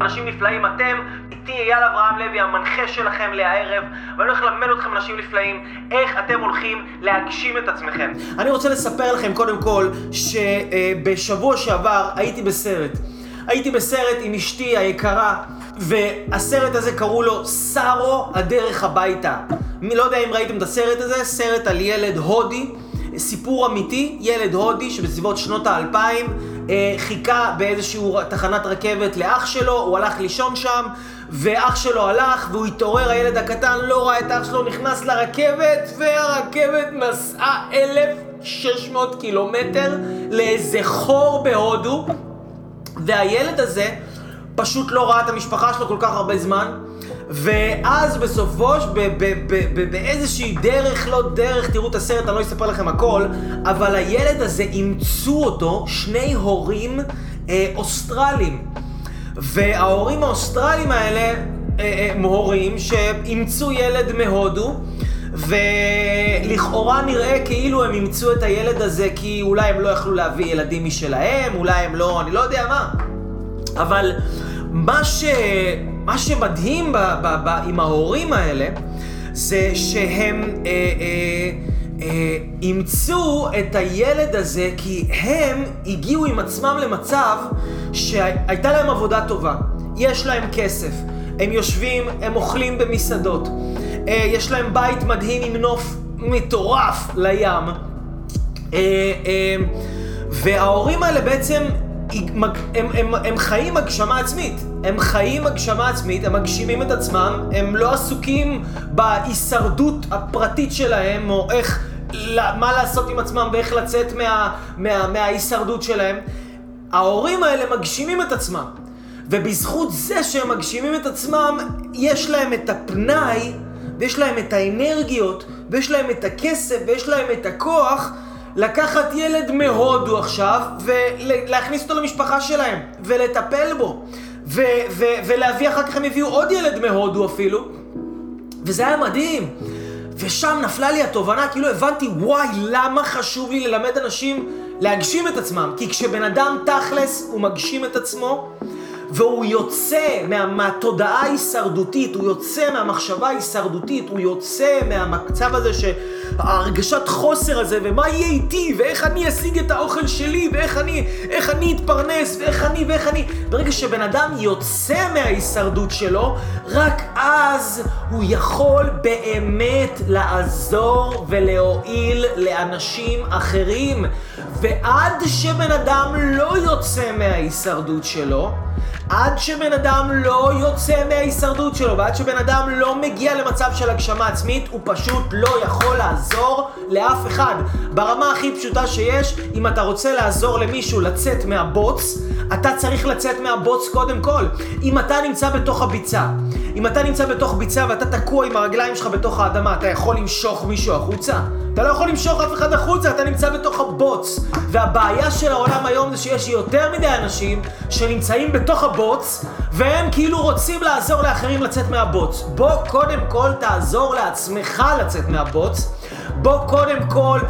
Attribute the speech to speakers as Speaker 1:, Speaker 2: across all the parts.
Speaker 1: אנשים נפלאים, אתם איתי אייל אברהם לוי, המנחה שלכם לערב, ואני הולך ללמד אתכם אנשים נפלאים, איך אתם הולכים להגשים את עצמכם. אני רוצה לספר לכם קודם כל, שבשבוע שעבר הייתי בסרט. הייתי בסרט עם אשתי היקרה, והסרט הזה קראו לו סארו הדרך הביתה. לא יודע אם ראיתם את הסרט הזה, סרט על ילד הודי, סיפור אמיתי, ילד הודי שבסביבות שנות האלפיים חיכה באיזשהו תחנת רכבת לאח שלו, הוא הלך לישון שם, ואח שלו הלך, והוא התעורר, הילד הקטן לא ראה את אח שלו, נכנס לרכבת, והרכבת נסעה 1,600 קילומטר לאיזה חור בהודו, והילד הזה פשוט לא ראה את המשפחה שלו כל כך הרבה זמן. ואז בסופו, באיזושהי דרך, לא דרך, תראו את הסרט, אני לא אספר לכם הכל, אבל הילד הזה אימצו אותו שני הורים אה, אוסטרלים. וההורים האוסטרלים האלה אה, אה, הם הורים שאימצו ילד מהודו. ולכאורה נראה כאילו הם אימצו את הילד הזה כי אולי הם לא יכלו להביא ילדים משלהם, אולי הם לא, אני לא יודע מה. אבל מה, ש... מה שמדהים ב... ב... ב... עם ההורים האלה, זה שהם אה, אה, אה, אימצו את הילד הזה כי הם הגיעו עם עצמם למצב שהייתה להם עבודה טובה, יש להם כסף, הם יושבים, הם אוכלים במסעדות, אה, יש להם בית מדהים עם נוף מטורף לים, אה, אה, וההורים האלה בעצם הם, הם, הם, הם חיים הגשמה עצמית. הם חיים הגשמה עצמית, הם מגשימים את עצמם, הם לא עסוקים בהישרדות הפרטית שלהם, או איך, מה לעשות עם עצמם ואיך לצאת מה, מה, מההישרדות שלהם. ההורים האלה מגשימים את עצמם. ובזכות זה שהם מגשימים את עצמם, יש להם את הפנאי, ויש להם את האנרגיות, ויש להם את הכסף, ויש להם את הכוח לקחת ילד מהודו עכשיו ולהכניס אותו למשפחה שלהם ולטפל בו. ו- ו- ולהביא אחר כך הם יביאו עוד ילד מהודו אפילו. וזה היה מדהים. ושם נפלה לי התובנה, כאילו הבנתי, וואי, למה חשוב לי ללמד אנשים להגשים את עצמם? כי כשבן אדם תכלס, הוא מגשים את עצמו, והוא יוצא מה, מהתודעה ההישרדותית, הוא יוצא מהמחשבה ההישרדותית, הוא יוצא מהמצב הזה שהרגשת חוסר הזה, ומה יהיה איתי, ואיך אני אשיג את האוכל שלי, ואיך אני, איך אני אתפרנס, ואיך אני, ואיך אני... ברגע שבן אדם יוצא מההישרדות שלו, רק אז הוא יכול באמת לעזור ולהועיל לאנשים אחרים. ועד שבן אדם לא יוצא מההישרדות שלו, עד שבן אדם לא יוצא מההישרדות שלו ועד שבן אדם לא מגיע למצב של הגשמה עצמית, הוא פשוט לא יכול לעזור לאף אחד. ברמה הכי פשוטה שיש, אם אתה רוצה לעזור למישהו לצאת מהבוץ, אתה צריך לצאת מהבוץ קודם כל. אם אתה נמצא בתוך הביצה, אם אתה נמצא בתוך ביצה ואתה תקוע עם הרגליים שלך בתוך האדמה, אתה יכול למשוך מישהו החוצה? אתה לא יכול למשוך אף אחד החוצה, אתה נמצא בתוך הבוץ. והבעיה של העולם היום זה שיש יותר מדי אנשים שנמצאים בתוך הבוץ, והם כאילו רוצים לעזור לאחרים לצאת מהבוץ. בוא קודם כל תעזור לעצמך לצאת מהבוץ. בוא קודם כל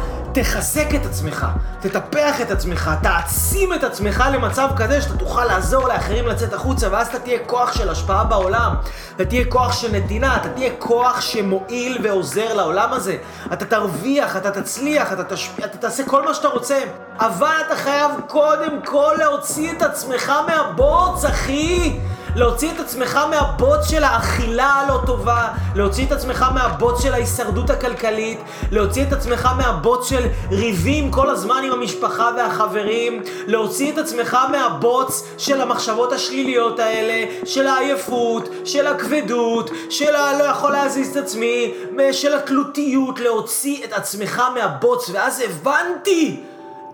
Speaker 1: תחזק את עצמך, תטפח את עצמך, תעצים את עצמך למצב כזה שאתה תוכל לעזור לאחרים לצאת החוצה, ואז אתה תהיה כוח של השפעה בעולם, אתה תהיה כוח של נתינה, אתה תהיה כוח שמועיל ועוזר לעולם הזה. אתה תרוויח, אתה תצליח, אתה, תשפיע, אתה תעשה כל מה שאתה רוצה, אבל אתה חייב קודם כל להוציא את עצמך מהבוץ, אחי! להוציא את עצמך מהבוץ של האכילה הלא טובה, להוציא את עצמך מהבוץ של ההישרדות הכלכלית, להוציא את עצמך מהבוץ של ריבים כל הזמן עם המשפחה והחברים, להוציא את עצמך מהבוץ של המחשבות השליליות האלה, של העייפות, של הכבדות, של הלא יכול להזיז את עצמי, של התלותיות, להוציא את עצמך מהבוץ, ואז הבנתי!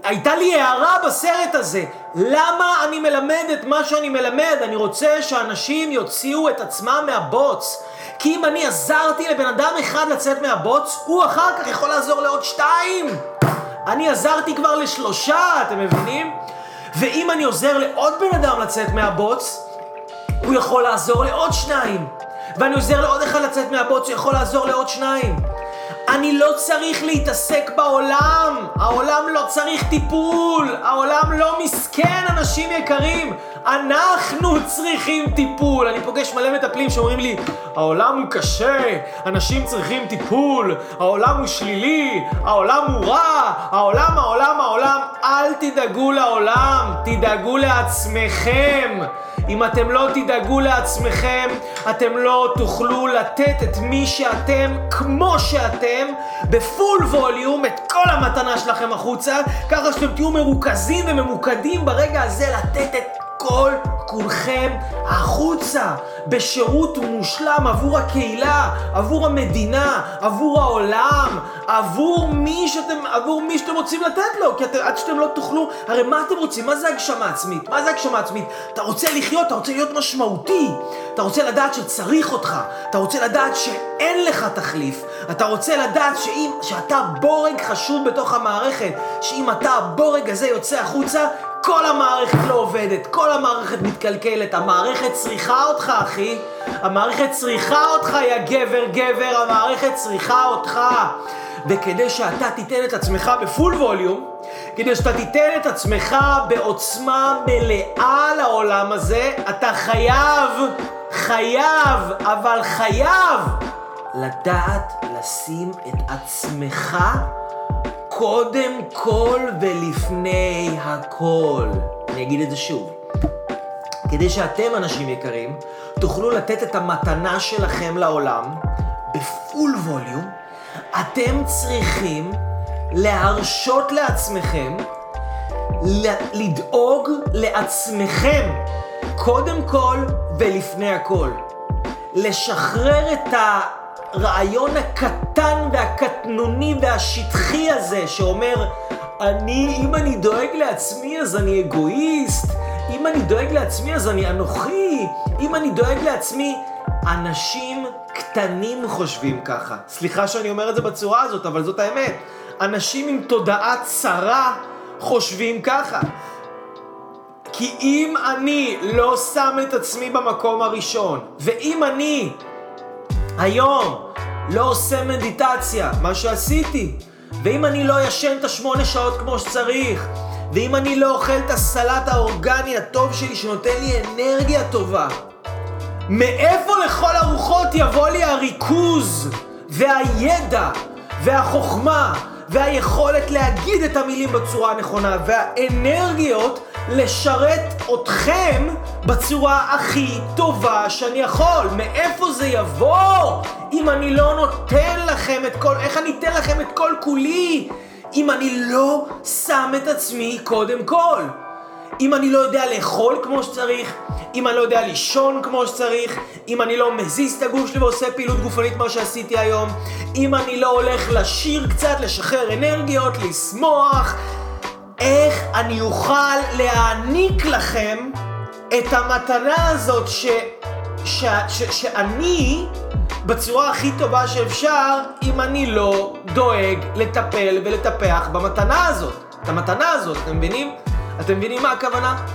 Speaker 1: הייתה לי הערה בסרט הזה. למה אני מלמד את מה שאני מלמד? אני רוצה שאנשים יוציאו את עצמם מהבוץ. כי אם אני עזרתי לבן אדם אחד לצאת מהבוץ, הוא אחר כך יכול לעזור לעוד שתיים. אני עזרתי כבר לשלושה, אתם מבינים? ואם אני עוזר לעוד בן אדם לצאת מהבוץ, הוא יכול לעזור לעוד שניים. ואני עוזר לעוד אחד לצאת מהבוץ, הוא יכול לעזור לעוד שניים. אני לא צריך להתעסק בעולם, העולם לא צריך טיפול, העולם לא מסכן, אנשים יקרים, אנחנו צריכים טיפול. אני פוגש מלא מטפלים שאומרים לי, העולם הוא קשה, אנשים צריכים טיפול, העולם הוא שלילי, העולם הוא רע, העולם, העולם, העולם, אל תדאגו לעולם, תדאגו לעצמכם. אם אתם לא תדאגו לעצמכם, אתם לא תוכלו לתת את מי שאתם כמו שאתם, בפול ווליום, את כל המתנה שלכם החוצה, ככה שאתם תהיו מרוכזים וממוקדים ברגע הזה לתת את כל כולכם החוצה, בשירות מושלם עבור הקהילה, עבור המדינה, עבור העולם, עבור מי שאתם, עבור מי שאתם רוצים לתת לו, כי את, עד שאתם לא תוכלו, הרי מה אתם רוצים? מה זה הגשמה עצמית? מה זה הגשמה עצמית? אתה רוצה לחיות, אתה רוצה להיות משמעותי, אתה רוצה לדעת שצריך אותך, אתה רוצה לדעת שאין לך תחליף, אתה רוצה לדעת שאם, שאתה בורג חשוב בתוך המערכת, שאם אתה הבורג הזה יוצא החוצה, כל המערכת לא עובדת, כל המערכת מתקלקלת, המערכת צריכה אותך, אחי. המערכת צריכה אותך, יא גבר גבר, המערכת צריכה אותך. וכדי שאתה תיתן את עצמך בפול ווליום, כדי שאתה תיתן את עצמך בעוצמה מלאה לעולם הזה, אתה חייב, חייב, אבל חייב לדעת לשים את עצמך קודם כל ולפני הכל. אני אגיד את זה שוב. כדי שאתם, אנשים יקרים, תוכלו לתת את המתנה שלכם לעולם בפול ווליום, אתם צריכים להרשות לעצמכם לדאוג לעצמכם קודם כל ולפני הכל. לשחרר את ה... הרעיון הקטן והקטנוני והשטחי הזה שאומר, אני, אם אני דואג לעצמי אז אני אגואיסט, אם אני דואג לעצמי אז אני אנוכי, אם אני דואג לעצמי... אנשים קטנים חושבים ככה. סליחה שאני אומר את זה בצורה הזאת, אבל זאת האמת. אנשים עם תודעה צרה חושבים ככה. כי אם אני לא שם את עצמי במקום הראשון, ואם אני היום לא עושה מדיטציה, מה שעשיתי, ואם אני לא ישן את השמונה שעות כמו שצריך, ואם אני לא אוכל את הסלט האורגני הטוב שלי שנותן לי אנרגיה טובה, מאיפה לכל הרוחות יבוא לי הריכוז והידע והחוכמה והיכולת להגיד את המילים בצורה הנכונה והאנרגיות לשרת אתכם בצורה הכי טובה שאני יכול. מאיפה זה יבוא אם אני לא נותן לכם את כל... איך אני אתן לכם את כל כולי אם אני לא שם את עצמי קודם כל? אם אני לא יודע לאכול כמו שצריך, אם אני לא יודע לישון כמו שצריך, אם אני לא מזיז את הגוף שלי ועושה פעילות גופנית כמו שעשיתי היום, אם אני לא הולך לשיר קצת, לשחרר אנרגיות, לשמוח, איך אני אוכל להעניק לכם את המתנה הזאת ש... ש... ש... שאני, בצורה הכי טובה שאפשר, אם אני לא דואג לטפל ולטפח במתנה הזאת. את המתנה הזאת, אתם מבינים? אתם מבינים מה הכוונה?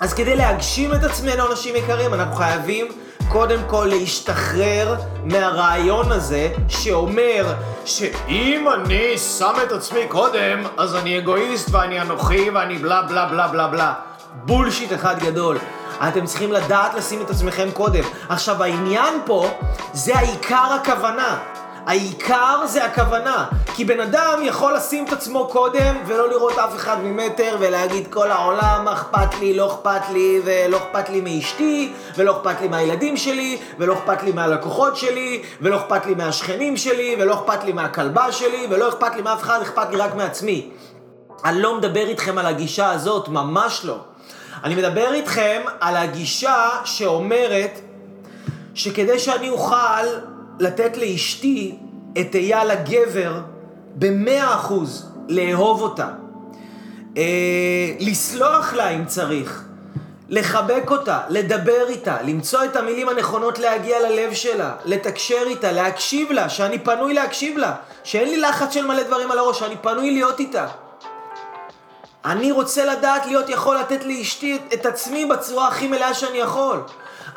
Speaker 1: אז כדי להגשים את עצמנו, אנשים יקרים, אנחנו חייבים קודם כל להשתחרר מהרעיון הזה שאומר שאם אני שם את עצמי קודם, אז אני אגואיסט ואני אנוכי ואני בלה בלה בלה בלה בלה. בולשיט אחד גדול. אתם צריכים לדעת לשים את עצמכם קודם. עכשיו, העניין פה זה העיקר הכוונה. העיקר זה הכוונה. כי בן אדם יכול לשים את עצמו קודם ולא לראות אף אחד ממטר ולהגיד כל העולם אכפת לי, לא אכפת לי ולא אכפת לי מאשתי ולא אכפת לי מהילדים שלי ולא אכפת לי מהלקוחות שלי ולא אכפת לי מהשכנים שלי ולא אכפת לי מהכלבה שלי ולא אכפת לי מאף אחד, אכפת לי רק מעצמי. אני לא מדבר איתכם על הגישה הזאת, ממש לא. אני מדבר איתכם על הגישה שאומרת שכדי שאני אוכל לתת לאשתי את אייל הגבר במאה אחוז, לאהוב אותה, אה, לסלוח לה אם צריך, לחבק אותה, לדבר איתה, למצוא את המילים הנכונות להגיע ללב שלה, לתקשר איתה, להקשיב לה, שאני פנוי להקשיב לה, שאין לי לחץ של מלא דברים על הראש, שאני פנוי להיות איתה. אני רוצה לדעת להיות יכול לתת לאשתי את, את עצמי בצורה הכי מלאה שאני יכול.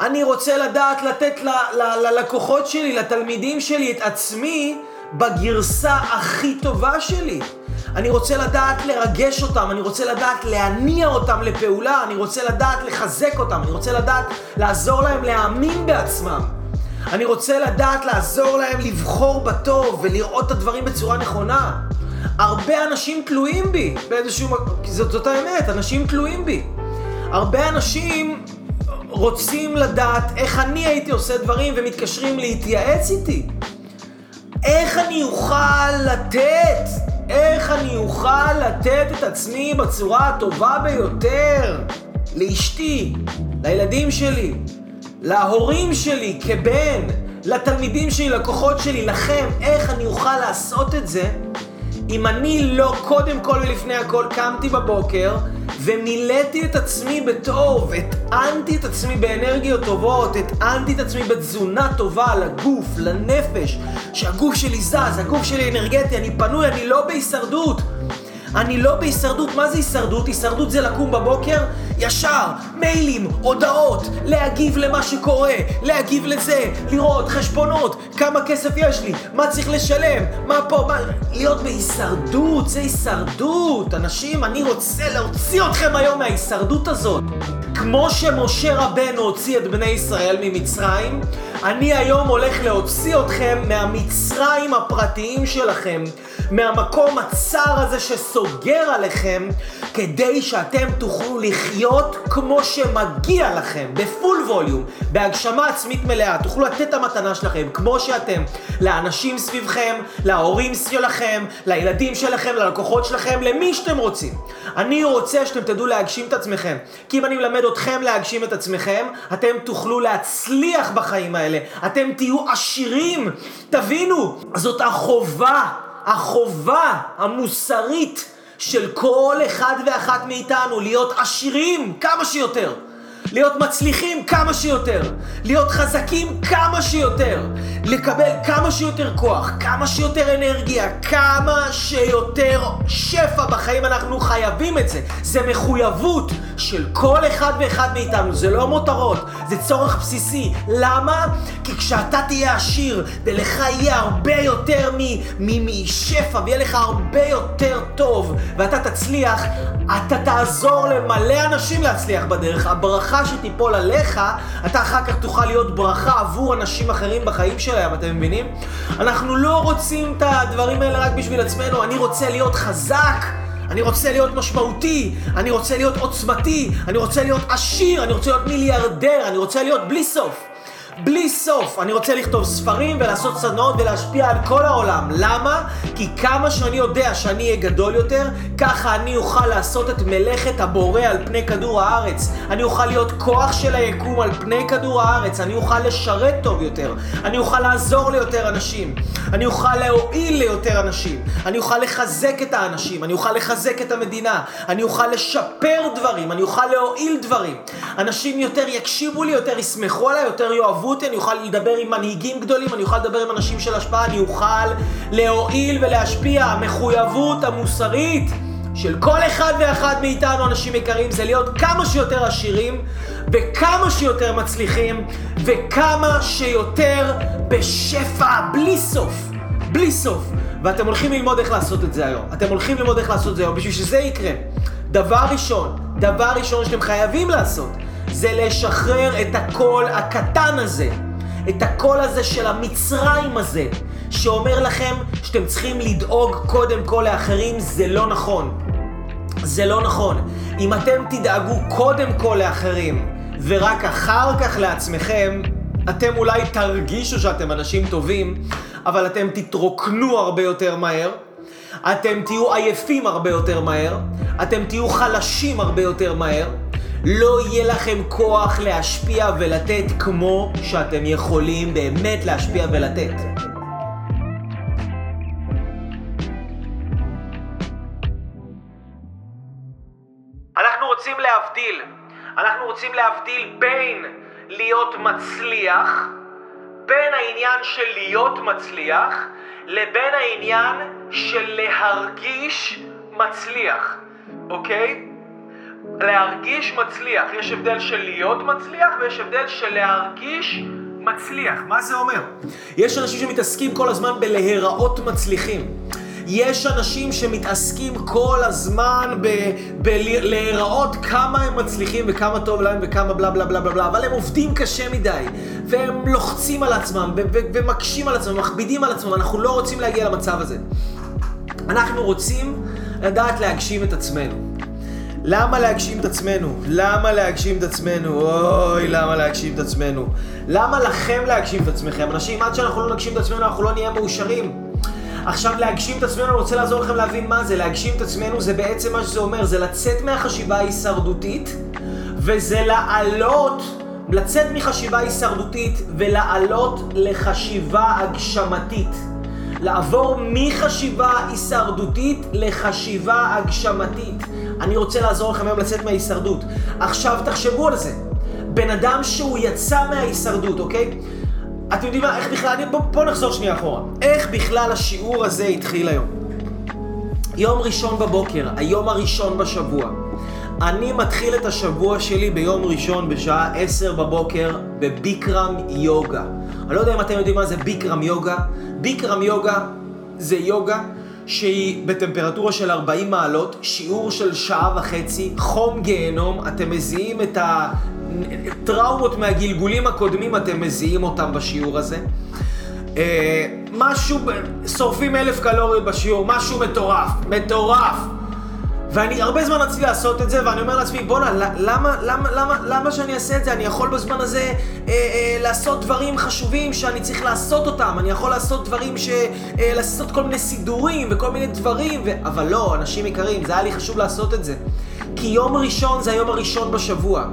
Speaker 1: אני רוצה לדעת לתת ל, ל, ללקוחות שלי, לתלמידים שלי, את עצמי בגרסה הכי טובה שלי. אני רוצה לדעת לרגש אותם, אני רוצה לדעת להניע אותם לפעולה, אני רוצה לדעת לחזק אותם, אני רוצה לדעת לעזור להם להאמין בעצמם. אני רוצה לדעת לעזור להם לבחור בטוב ולראות את הדברים בצורה נכונה. הרבה אנשים תלויים בי באיזשהו זאת, זאת האמת, אנשים תלויים בי. הרבה אנשים רוצים לדעת איך אני הייתי עושה דברים ומתקשרים להתייעץ איתי. איך אני אוכל לתת? איך אני אוכל לתת את עצמי בצורה הטובה ביותר לאשתי, לילדים שלי, להורים שלי כבן, לתלמידים שלי, לקוחות שלי, לכם, איך אני אוכל לעשות את זה אם אני לא קודם כל ולפני הכל קמתי בבוקר ומילאתי את עצמי בטוב, הטענתי את עצמי באנרגיות טובות, הטענתי את עצמי בתזונה טובה לגוף, לנפש, שהגוף שלי זז, הגוף שלי אנרגטי, אני פנוי, אני לא בהישרדות. אני לא בהישרדות, מה זה הישרדות? הישרדות זה לקום בבוקר, ישר, מיילים, הודעות, להגיב למה שקורה, להגיב לזה, לראות חשבונות, כמה כסף יש לי, מה צריך לשלם, מה פה, מה... להיות בהישרדות, זה הישרדות. אנשים, אני רוצה להוציא אתכם היום מההישרדות הזאת. כמו שמשה רבנו הוציא את בני ישראל ממצרים, אני היום הולך להוציא אתכם מהמצרים הפרטיים שלכם, מהמקום הצר הזה שסוגר עליכם, כדי שאתם תוכלו לחיות כמו שמגיע לכם, בפול ווליום, בהגשמה עצמית מלאה. תוכלו לתת את המתנה שלכם כמו שאתם, לאנשים סביבכם, להורים שלכם, לילדים שלכם, ללקוחות שלכם, למי שאתם רוצים. אני רוצה שאתם תדעו להגשים את עצמכם, כי אם אני מלמד אתכם להגשים את עצמכם, אתם תוכלו להצליח בחיים האלה. אתם תהיו עשירים. תבינו, זאת החובה, החובה המוסרית של כל אחד ואחת מאיתנו להיות עשירים כמה שיותר. להיות מצליחים כמה שיותר, להיות חזקים כמה שיותר, לקבל כמה שיותר כוח, כמה שיותר אנרגיה, כמה שיותר שפע בחיים, אנחנו חייבים את זה. זה מחויבות של כל אחד ואחד מאיתנו, זה לא מותרות, זה צורך בסיסי. למה? כי כשאתה תהיה עשיר ולך יהיה הרבה יותר משפע ויהיה לך הרבה יותר טוב ואתה תצליח, אתה תעזור למלא אנשים להצליח בדרך. הברכה שתיפול עליך, אתה אחר כך תוכל להיות ברכה עבור אנשים אחרים בחיים שלהם, אתם מבינים? אנחנו לא רוצים את הדברים האלה רק בשביל עצמנו, אני רוצה להיות חזק. אני רוצה להיות משמעותי, אני רוצה להיות עוצמתי, אני רוצה להיות עשיר, אני רוצה להיות מיליארדר, אני רוצה להיות בלי סוף. בלי סוף. אני רוצה לכתוב ספרים ולעשות סדנאות ולהשפיע על כל העולם. למה? כי כמה שאני יודע שאני אהיה גדול יותר, ככה אני אוכל לעשות את מלאכת הבורא על פני כדור הארץ. אני אוכל להיות כוח של היקום על פני כדור הארץ. אני אוכל לשרת טוב יותר. אני אוכל לעזור ליותר אנשים. אני אוכל להועיל ליותר אנשים. אני אוכל לחזק את האנשים. אני אוכל לחזק את המדינה. אני אוכל לשפר דברים. אני אוכל להועיל דברים. אנשים יותר יקשיבו לי, יותר יסמכו עליי, יותר יאהבו אותי, אני אוכל לדבר עם מנהיגים גדולים, אני אוכל לדבר עם אנשים של השפעה, אני אוכל להועיל ולהשפיע. המחויבות המוסרית של כל אחד ואחד מאיתנו, אנשים יקרים, זה להיות כמה שיותר עשירים, וכמה שיותר מצליחים, וכמה שיותר בשפע, בלי סוף. בלי סוף. ואתם הולכים ללמוד איך לעשות את זה היום. אתם הולכים ללמוד איך לעשות את זה היום. בשביל שזה יקרה, דבר ראשון, דבר ראשון שאתם חייבים לעשות, זה לשחרר את הקול הקטן הזה, את הקול הזה של המצרים הזה, שאומר לכם שאתם צריכים לדאוג קודם כל לאחרים, זה לא נכון. זה לא נכון. אם אתם תדאגו קודם כל לאחרים, ורק אחר כך לעצמכם, אתם אולי תרגישו שאתם אנשים טובים, אבל אתם תתרוקנו הרבה יותר מהר, אתם תהיו עייפים הרבה יותר מהר, אתם תהיו חלשים הרבה יותר מהר, לא יהיה לכם כוח להשפיע ולתת כמו שאתם יכולים באמת להשפיע ולתת. אנחנו רוצים להבדיל. אנחנו רוצים להבדיל בין להיות מצליח, בין העניין של להיות מצליח, לבין העניין של להרגיש מצליח, אוקיי? להרגיש מצליח. יש הבדל של להיות מצליח ויש הבדל של להרגיש מצליח. מה זה אומר? יש אנשים שמתעסקים כל הזמן בלהיראות מצליחים. יש אנשים שמתעסקים כל הזמן בלהיראות כמה הם מצליחים וכמה טוב להם וכמה בלה בלה בלה בלה בלה, אבל הם עובדים קשה מדי, והם לוחצים על עצמם, ומקשים על עצמם, מכבידים על עצמם, אנחנו לא רוצים להגיע למצב הזה. אנחנו רוצים לדעת להגשים את עצמנו. למה להגשים את עצמנו? למה להגשים את עצמנו? אוי, למה להגשים את עצמנו? למה לכם להגשים את עצמכם? אנשים, עד שאנחנו לא נגשים את עצמנו, אנחנו לא נהיה מאושרים. עכשיו, להגשים את עצמנו, אני רוצה לעזור לכם להבין מה זה. להגשים את עצמנו זה בעצם מה שזה אומר, זה לצאת מהחשיבה ההישרדותית, וזה לעלות, לצאת מחשיבה הישרדותית ולעלות לחשיבה הגשמתית. לעבור מחשיבה הישרדותית לחשיבה הגשמתית. אני רוצה לעזור לכם היום לצאת מההישרדות. עכשיו תחשבו על זה. בן אדם שהוא יצא מההישרדות, אוקיי? אתם יודעים מה, איך בכלל, אני, בוא, בוא נחזור שנייה אחורה. איך בכלל השיעור הזה התחיל היום? יום ראשון בבוקר, היום הראשון בשבוע. אני מתחיל את השבוע שלי ביום ראשון בשעה 10 בבוקר בביקרם יוגה. אני לא יודע אם אתם יודעים מה זה ביקרם יוגה. ביקרם יוגה זה יוגה שהיא בטמפרטורה של 40 מעלות, שיעור של שעה וחצי, חום גיהנום, אתם מזיעים את הטראומות מהגלגולים הקודמים, אתם מזיעים אותם בשיעור הזה. אה, משהו, שורפים אלף קלוריות בשיעור, משהו מטורף, מטורף. ואני הרבה זמן רציתי לעשות את זה, ואני אומר לעצמי, בואנה, למה, למה, למה, למה שאני אעשה את זה? אני יכול בזמן הזה אה, אה, לעשות דברים חשובים שאני צריך לעשות אותם. אני יכול לעשות דברים ש... אה, לעשות כל מיני סידורים וכל מיני דברים, ו... אבל לא, אנשים יקרים, זה היה לי חשוב לעשות את זה. כי יום ראשון זה היום הראשון בשבוע.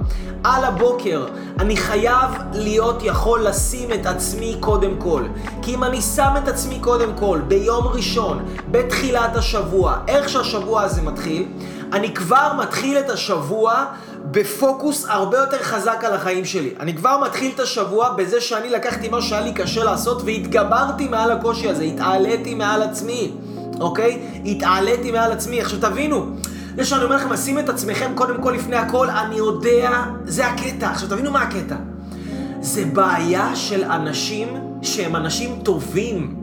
Speaker 1: על הבוקר אני חייב להיות יכול לשים את עצמי קודם כל. כי אם אני שם את עצמי קודם כל ביום ראשון, בתחילת השבוע, איך שהשבוע הזה מתחיל, אני כבר מתחיל את השבוע בפוקוס הרבה יותר חזק על החיים שלי. אני כבר מתחיל את השבוע בזה שאני לקחתי מה שהיה לי קשה לעשות והתגברתי מעל הקושי הזה, התעליתי מעל עצמי, אוקיי? התעליתי מעל עצמי. עכשיו תבינו, זה שאני אומר לכם, לשים את עצמכם קודם כל לפני הכל, אני יודע, זה הקטע. עכשיו תבינו מה הקטע. זה בעיה של אנשים שהם אנשים טובים.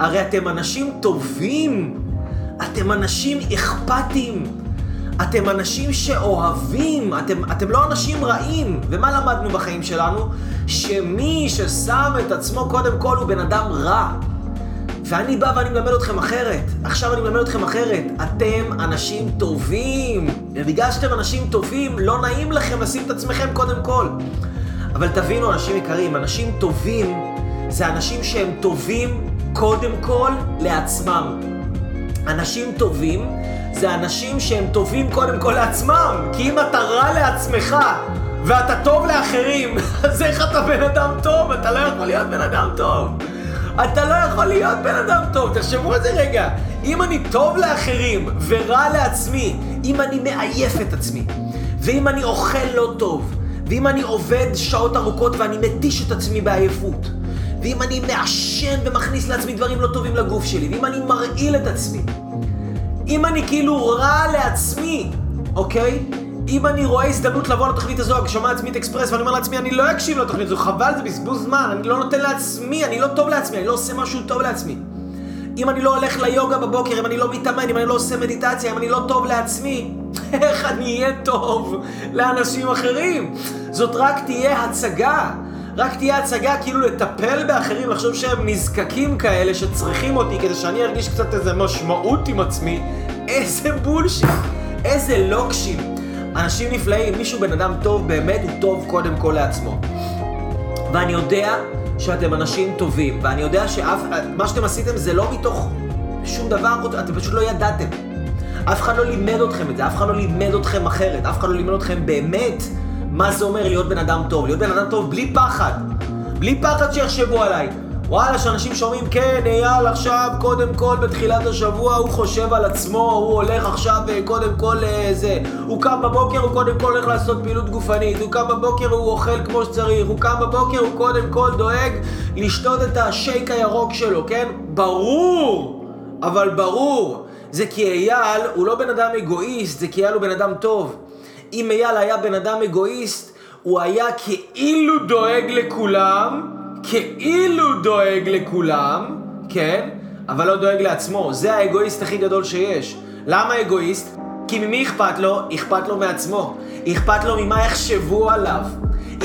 Speaker 1: הרי אתם אנשים טובים. אתם אנשים אכפתיים. אתם אנשים שאוהבים, אתם, אתם לא אנשים רעים. ומה למדנו בחיים שלנו? שמי ששם את עצמו קודם כל הוא בן אדם רע. ואני בא ואני מלמד אתכם אחרת. עכשיו אני מלמד אתכם אחרת. אתם אנשים טובים. ובגלל שאתם אנשים טובים, לא נעים לכם לשים את עצמכם קודם כל. אבל תבינו, אנשים יקרים, אנשים טובים זה אנשים שהם טובים קודם כל לעצמם. אנשים טובים זה אנשים שהם טובים קודם כל לעצמם. כי אם אתה רע לעצמך ואתה טוב לאחרים, אז איך אתה בן אדם טוב? אתה לא יכול להיות בן אדם טוב. אתה לא יכול להיות בן אדם טוב, תחשבו על זה רגע. אם אני טוב לאחרים ורע לעצמי, אם אני מעייף את עצמי, ואם אני אוכל לא טוב, ואם אני עובד שעות ארוכות ואני מתיש את עצמי בעייפות, ואם אני מעשן ומכניס לעצמי דברים לא טובים לגוף שלי, ואם אני מרעיל את עצמי, אם אני כאילו רע לעצמי, אוקיי? אם אני רואה הזדמנות לבוא לתוכנית הזו, הגשמה עצמית אקספרס, ואני אומר לעצמי, אני לא אקשיב לתוכנית הזו, חבל, זה בזבוז זמן, אני לא נותן לעצמי, אני לא טוב לעצמי, אני לא עושה משהו טוב לעצמי. אם אני לא הולך ליוגה בבוקר, אם אני לא מתאמן, אם אני לא עושה מדיטציה, אם אני לא טוב לעצמי, איך אני אהיה טוב לאנשים אחרים? זאת רק תהיה הצגה. רק תהיה הצגה כאילו לטפל באחרים, לחשוב שהם נזקקים כאלה שצריכים אותי כדי שאני ארגיש קצת איזה משמעות עם עצמי. איזה בולשיט, איזה לוקשים. אנשים נפלאים, מישהו בן אדם טוב באמת, הוא טוב קודם כל לעצמו. ואני יודע שאתם אנשים טובים, ואני יודע שמה שאתם עשיתם זה לא מתוך שום דבר, אתם פשוט לא ידעתם. אף אחד לא לימד אתכם את זה, אף אחד לא לימד אתכם אחרת, אף אחד לא לימד אתכם באמת מה זה אומר להיות בן אדם טוב. להיות בן אדם טוב בלי פחד. בלי פחד שיחשבו עליי. וואלה, שאנשים שומעים, כן, אייל עכשיו, קודם כל, בתחילת השבוע, הוא חושב על עצמו, הוא הולך עכשיו, אה, קודם כל, אה, זה. הוא קם בבוקר, הוא קודם כל הולך לעשות פעילות גופנית, הוא קם בבוקר, הוא אוכל כמו שצריך, הוא קם בבוקר, הוא קודם כל דואג לשתות את השייק הירוק שלו, כן? ברור! אבל ברור! זה כי אייל הוא לא בן אדם אגואיסט, זה כי אייל הוא בן אדם טוב. אם אייל היה בן אדם אגואיסט, הוא היה כאילו דואג לכולם, כאילו דואג לכולם, כן? אבל לא דואג לעצמו. זה האגואיסט הכי גדול שיש. למה אגואיסט? כי ממי אכפת לו? אכפת לו מעצמו. אכפת לו ממה יחשבו עליו.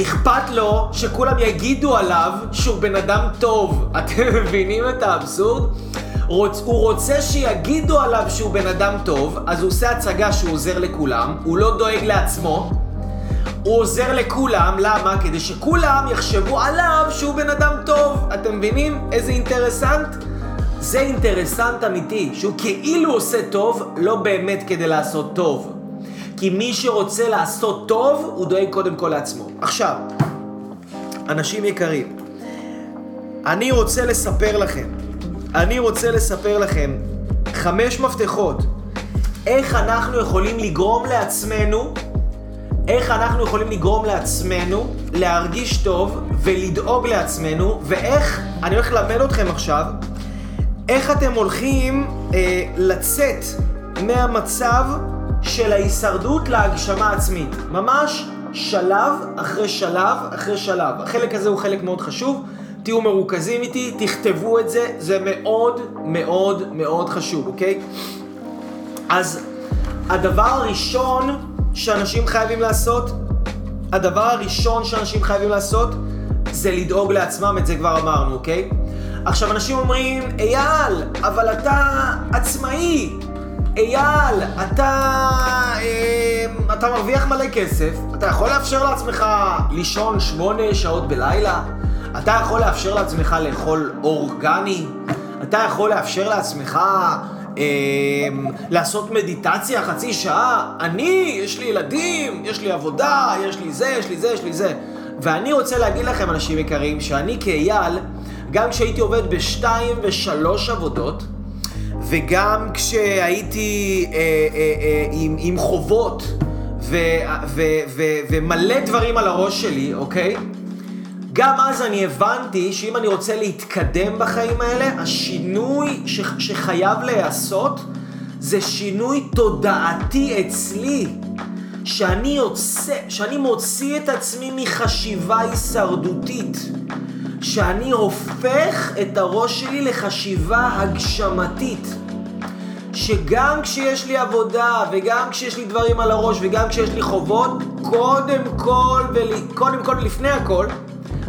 Speaker 1: אכפת לו שכולם יגידו עליו שהוא בן אדם טוב. אתם מבינים את האבסורד? רוצ, הוא רוצה שיגידו עליו שהוא בן אדם טוב, אז הוא עושה הצגה שהוא עוזר לכולם, הוא לא דואג לעצמו, הוא עוזר לכולם, למה? כדי שכולם יחשבו עליו שהוא בן אדם טוב. אתם מבינים איזה אינטרסנט? זה אינטרסנט אמיתי, שהוא כאילו עושה טוב, לא באמת כדי לעשות טוב. כי מי שרוצה לעשות טוב, הוא דואג קודם כל לעצמו. עכשיו, אנשים יקרים, אני רוצה לספר לכם, אני רוצה לספר לכם חמש מפתחות איך אנחנו יכולים לגרום לעצמנו, איך אנחנו יכולים לגרום לעצמנו להרגיש טוב ולדאוג לעצמנו, ואיך, אני הולך ללמד אתכם עכשיו, איך אתם הולכים אה, לצאת מהמצב של ההישרדות להגשמה עצמית. ממש שלב אחרי שלב אחרי שלב. החלק הזה הוא חלק מאוד חשוב. תהיו מרוכזים איתי, תכתבו את זה, זה מאוד מאוד מאוד חשוב, אוקיי? אז הדבר הראשון שאנשים חייבים לעשות, הדבר הראשון שאנשים חייבים לעשות, זה לדאוג לעצמם, את זה כבר אמרנו, אוקיי? עכשיו, אנשים אומרים, אייל, אבל אתה עצמאי. אייל, אתה, אה, אתה מרוויח מלא כסף, אתה יכול לאפשר לעצמך לישון שמונה שעות בלילה? אתה יכול לאפשר לעצמך לאכול אורגני? אתה יכול לאפשר לעצמך לעשות מדיטציה חצי שעה? אני, יש לי ילדים, יש לי עבודה, יש לי זה, יש לי זה, יש לי זה. ואני רוצה להגיד לכם, אנשים יקרים, שאני כאייל, גם כשהייתי עובד בשתיים ושלוש עבודות, וגם כשהייתי אה, אה, אה, עם, עם חובות ו, ו, ו, ומלא דברים על הראש שלי, אוקיי? גם אז אני הבנתי שאם אני רוצה להתקדם בחיים האלה, השינוי ש, שחייב להיעשות זה שינוי תודעתי אצלי. שאני יוצא, שאני מוציא את עצמי מחשיבה הישרדותית. שאני הופך את הראש שלי לחשיבה הגשמתית. שגם כשיש לי עבודה, וגם כשיש לי דברים על הראש, וגם כשיש לי חובות, קודם כל, ול... קודם כל לפני הכל,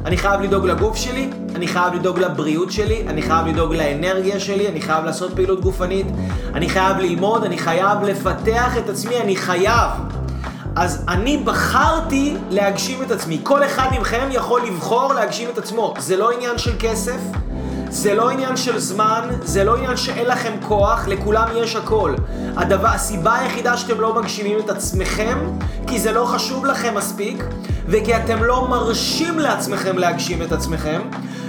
Speaker 1: אני חייב לדאוג לגוף שלי, אני חייב לדאוג לבריאות שלי, אני חייב לדאוג לאנרגיה שלי, אני חייב לעשות פעילות גופנית, אני חייב ללמוד, אני חייב לפתח את עצמי, אני חייב. אז אני בחרתי להגשים את עצמי. כל אחד מכם יכול לבחור להגשים את עצמו. זה לא עניין של כסף, זה לא עניין של זמן, זה לא עניין שאין לכם כוח, לכולם יש הכל. הדבר, הסיבה היחידה שאתם לא מגשימים את עצמכם, כי זה לא חשוב לכם מספיק, וכי אתם לא מרשים לעצמכם להגשים את עצמכם,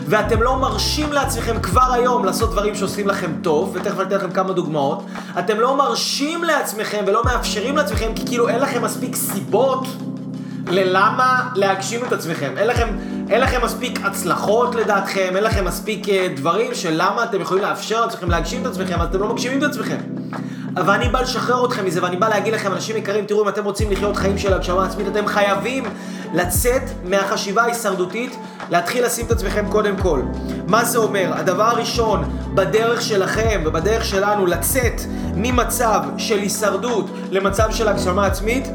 Speaker 1: ואתם לא מרשים לעצמכם כבר היום לעשות דברים שעושים לכם טוב, ותכף אני אתן לכם כמה דוגמאות, אתם לא מרשים לעצמכם ולא מאפשרים לעצמכם כי כאילו אין לכם מספיק סיבות ללמה להגשים את עצמכם. אין לכם, אין לכם מספיק הצלחות לדעתכם, אין לכם מספיק uh, דברים של למה אתם יכולים לאפשר לעצמכם להגשים את עצמכם, אז אתם לא מגשימים את עצמכם. אבל אני בא לשחרר אתכם מזה, ואני בא להגיד לכם, אנשים יקרים, תראו, אם אתם רוצים לחיות חיים של הגשמה עצמית, אתם חייבים לצאת מהחשיבה ההישרדותית, להתחיל לשים את עצמכם קודם כל. מה זה אומר? הדבר הראשון, בדרך שלכם ובדרך שלנו לצאת ממצב של הישרדות למצב של הגשמה עצמית,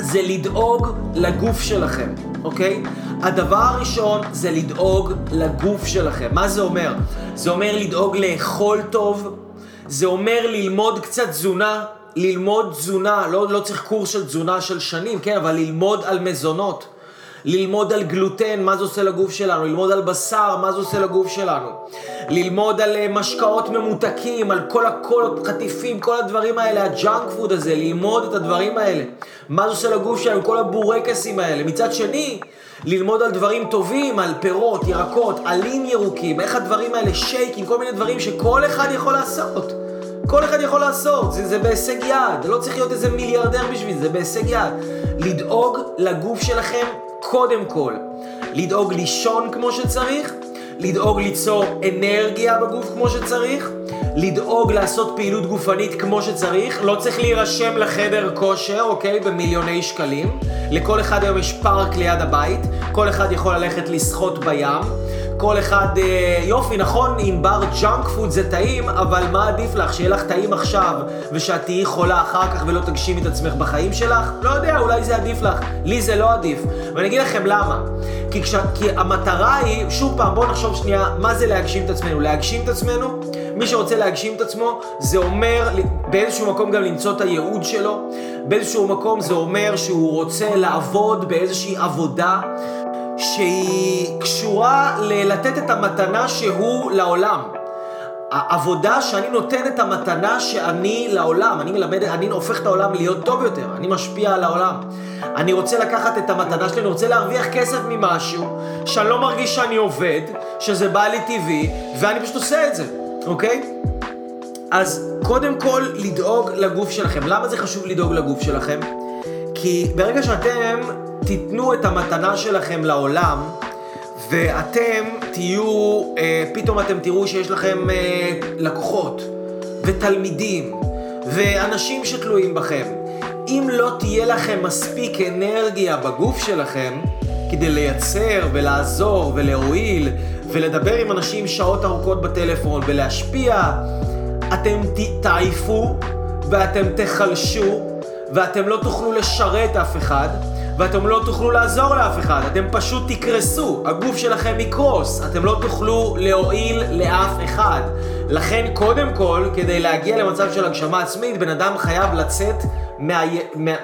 Speaker 1: זה לדאוג לגוף שלכם, אוקיי? הדבר הראשון זה לדאוג לגוף שלכם. מה זה אומר? זה אומר לדאוג לאכול טוב, זה אומר ללמוד קצת תזונה, ללמוד תזונה, לא, לא צריך קורס של תזונה של שנים, כן, אבל ללמוד על מזונות. ללמוד על גלוטן, מה זה עושה לגוף שלנו, ללמוד על בשר, מה זה עושה לגוף שלנו, ללמוד על אה, משקאות ממותקים, על כל הכל, חטיפים, כל הדברים האלה, הג'אנק פוד הזה, ללמוד את הדברים האלה, מה זה עושה לגוף שלנו, כל הבורקסים האלה. מצד שני, ללמוד על דברים טובים, על פירות, ירקות, עלים ירוקים, איך הדברים האלה, שייקים, כל מיני דברים שכל אחד יכול לעשות. כל אחד יכול לעשות, זה, זה בהישג יד, לא צריך להיות איזה מיליארדר בשביל זה, זה בהישג יד. לדאוג לגוף שלכם קודם כל. לדאוג לישון כמו שצריך, לדאוג ליצור אנרגיה בגוף כמו שצריך, לדאוג לעשות פעילות גופנית כמו שצריך, לא צריך להירשם לחדר כושר, אוקיי? במיליוני שקלים. לכל אחד היום יש פארק ליד הבית, כל אחד יכול ללכת לשחות בים, כל אחד, אה, יופי, נכון, אם בר ג'אנק פוד זה טעים, אבל מה עדיף לך, שיהיה לך טעים עכשיו, ושאת תהיי חולה אחר כך ולא תגשימי את עצמך בחיים שלך? לא יודע, אולי זה עדיף לך. לי זה לא עדיף. ואני אגיד לכם למה. כי, כש, כי המטרה היא, שוב פעם, בואו נחשוב שנייה, מה זה להגשים את עצמנו? להגשים את עצמנו, מי שרוצה להגשים את עצמו, זה אומר באיזשהו מקום גם למצוא את הייעוד שלו. באיזשהו מקום זה אומר שהוא רוצה לעבוד באיזושהי עבודה שהיא קשורה ללתת את המתנה שהוא לעולם. העבודה שאני נותן את המתנה שאני לעולם, אני מלמד, אני הופך את העולם להיות טוב יותר, אני משפיע על העולם. אני רוצה לקחת את המתנה שלי, אני רוצה להרוויח כסף ממשהו, שאני לא מרגיש שאני עובד, שזה בא לי טבעי, ואני פשוט עושה את זה, אוקיי? אז קודם כל, לדאוג לגוף שלכם. למה זה חשוב לדאוג לגוף שלכם? כי ברגע שאתם תיתנו את המתנה שלכם לעולם, ואתם תהיו, אה, פתאום אתם תראו שיש לכם אה, לקוחות, ותלמידים, ואנשים שתלויים בכם. אם לא תהיה לכם מספיק אנרגיה בגוף שלכם, כדי לייצר ולעזור ולהועיל ולדבר עם אנשים שעות ארוכות בטלפון ולהשפיע, אתם תעייפו ואתם תחלשו ואתם לא תוכלו לשרת אף אחד ואתם לא תוכלו לעזור לאף אחד, אתם פשוט תקרסו, הגוף שלכם יקרוס, אתם לא תוכלו להועיל לאף אחד. לכן קודם כל, כדי להגיע למצב של הגשמה עצמית, בן אדם חייב לצאת מה...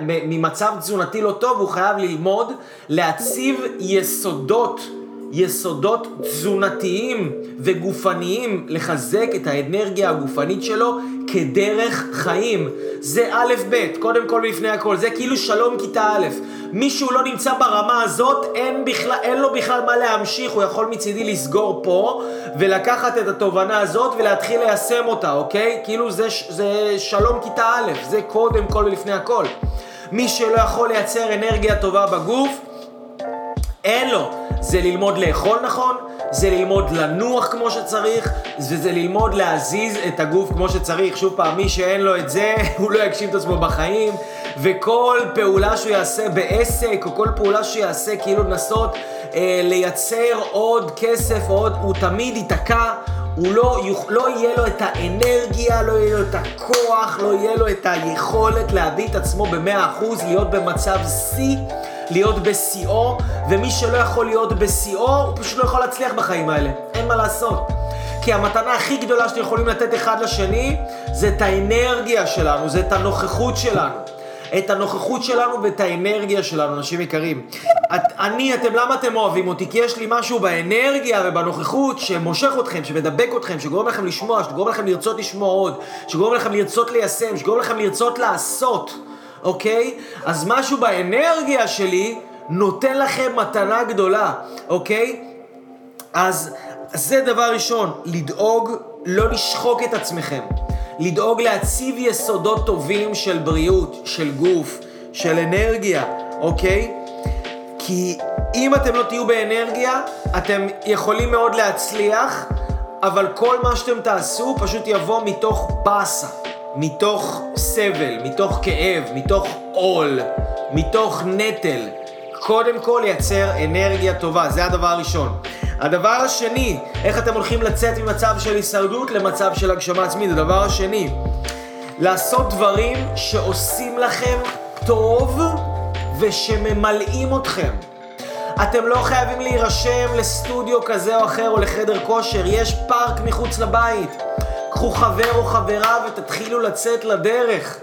Speaker 1: ממצב תזונתי לא טוב, הוא חייב ללמוד להציב יסודות יסודות תזונתיים וגופניים לחזק את האנרגיה הגופנית שלו כדרך חיים. זה א' ב', קודם כל ולפני הכל, זה כאילו שלום כיתה א'. מישהו לא נמצא ברמה הזאת, אין, בכלל, אין לו בכלל מה להמשיך, הוא יכול מצידי לסגור פה ולקחת את התובנה הזאת ולהתחיל ליישם אותה, אוקיי? כאילו זה, זה שלום כיתה א', זה קודם כל ולפני הכל. מי שלא יכול לייצר אנרגיה טובה בגוף, אין לו. זה ללמוד לאכול נכון, זה ללמוד לנוח כמו שצריך, וזה ללמוד להזיז את הגוף כמו שצריך. שוב פעם, מי שאין לו את זה, הוא לא יגשים את עצמו בחיים, וכל פעולה שהוא יעשה בעסק, או כל פעולה שהוא יעשה כאילו לנסות אה, לייצר עוד כסף, עוד, הוא תמיד ייתקע. הוא לא, לא יהיה לו את האנרגיה, לא יהיה לו את הכוח, לא יהיה לו את היכולת להביא את עצמו במאה אחוז, להיות במצב שיא. להיות בשיאו, ומי שלא יכול להיות בשיאו, הוא פשוט לא יכול להצליח בחיים האלה. אין מה לעשות. כי המתנה הכי גדולה שאתם יכולים לתת אחד לשני, זה את האנרגיה שלנו, זה את הנוכחות שלנו. את הנוכחות שלנו ואת האנרגיה שלנו, אנשים יקרים. את, אני, אתם, למה אתם אוהבים אותי? כי יש לי משהו באנרגיה ובנוכחות שמושך אתכם, שמדבק אתכם, שגורם לכם לשמוע, שגורם לכם לרצות לשמוע עוד, שגורם לכם לרצות ליישם, שגורם לכם לרצות לעשות. אוקיי? אז משהו באנרגיה שלי נותן לכם מתנה גדולה, אוקיי? אז זה דבר ראשון, לדאוג לא לשחוק את עצמכם. לדאוג להציב יסודות טובים של בריאות, של גוף, של אנרגיה, אוקיי? כי אם אתם לא תהיו באנרגיה, אתם יכולים מאוד להצליח, אבל כל מה שאתם תעשו פשוט יבוא מתוך באסה. מתוך סבל, מתוך כאב, מתוך עול, מתוך נטל. קודם כל לייצר אנרגיה טובה, זה הדבר הראשון. הדבר השני, איך אתם הולכים לצאת ממצב של הישרדות למצב של הגשמה עצמית, הדבר השני, לעשות דברים שעושים לכם טוב ושממלאים אתכם. אתם לא חייבים להירשם לסטודיו כזה או אחר או לחדר כושר, יש פארק מחוץ לבית. קחו חבר או חברה ותתחילו לצאת לדרך.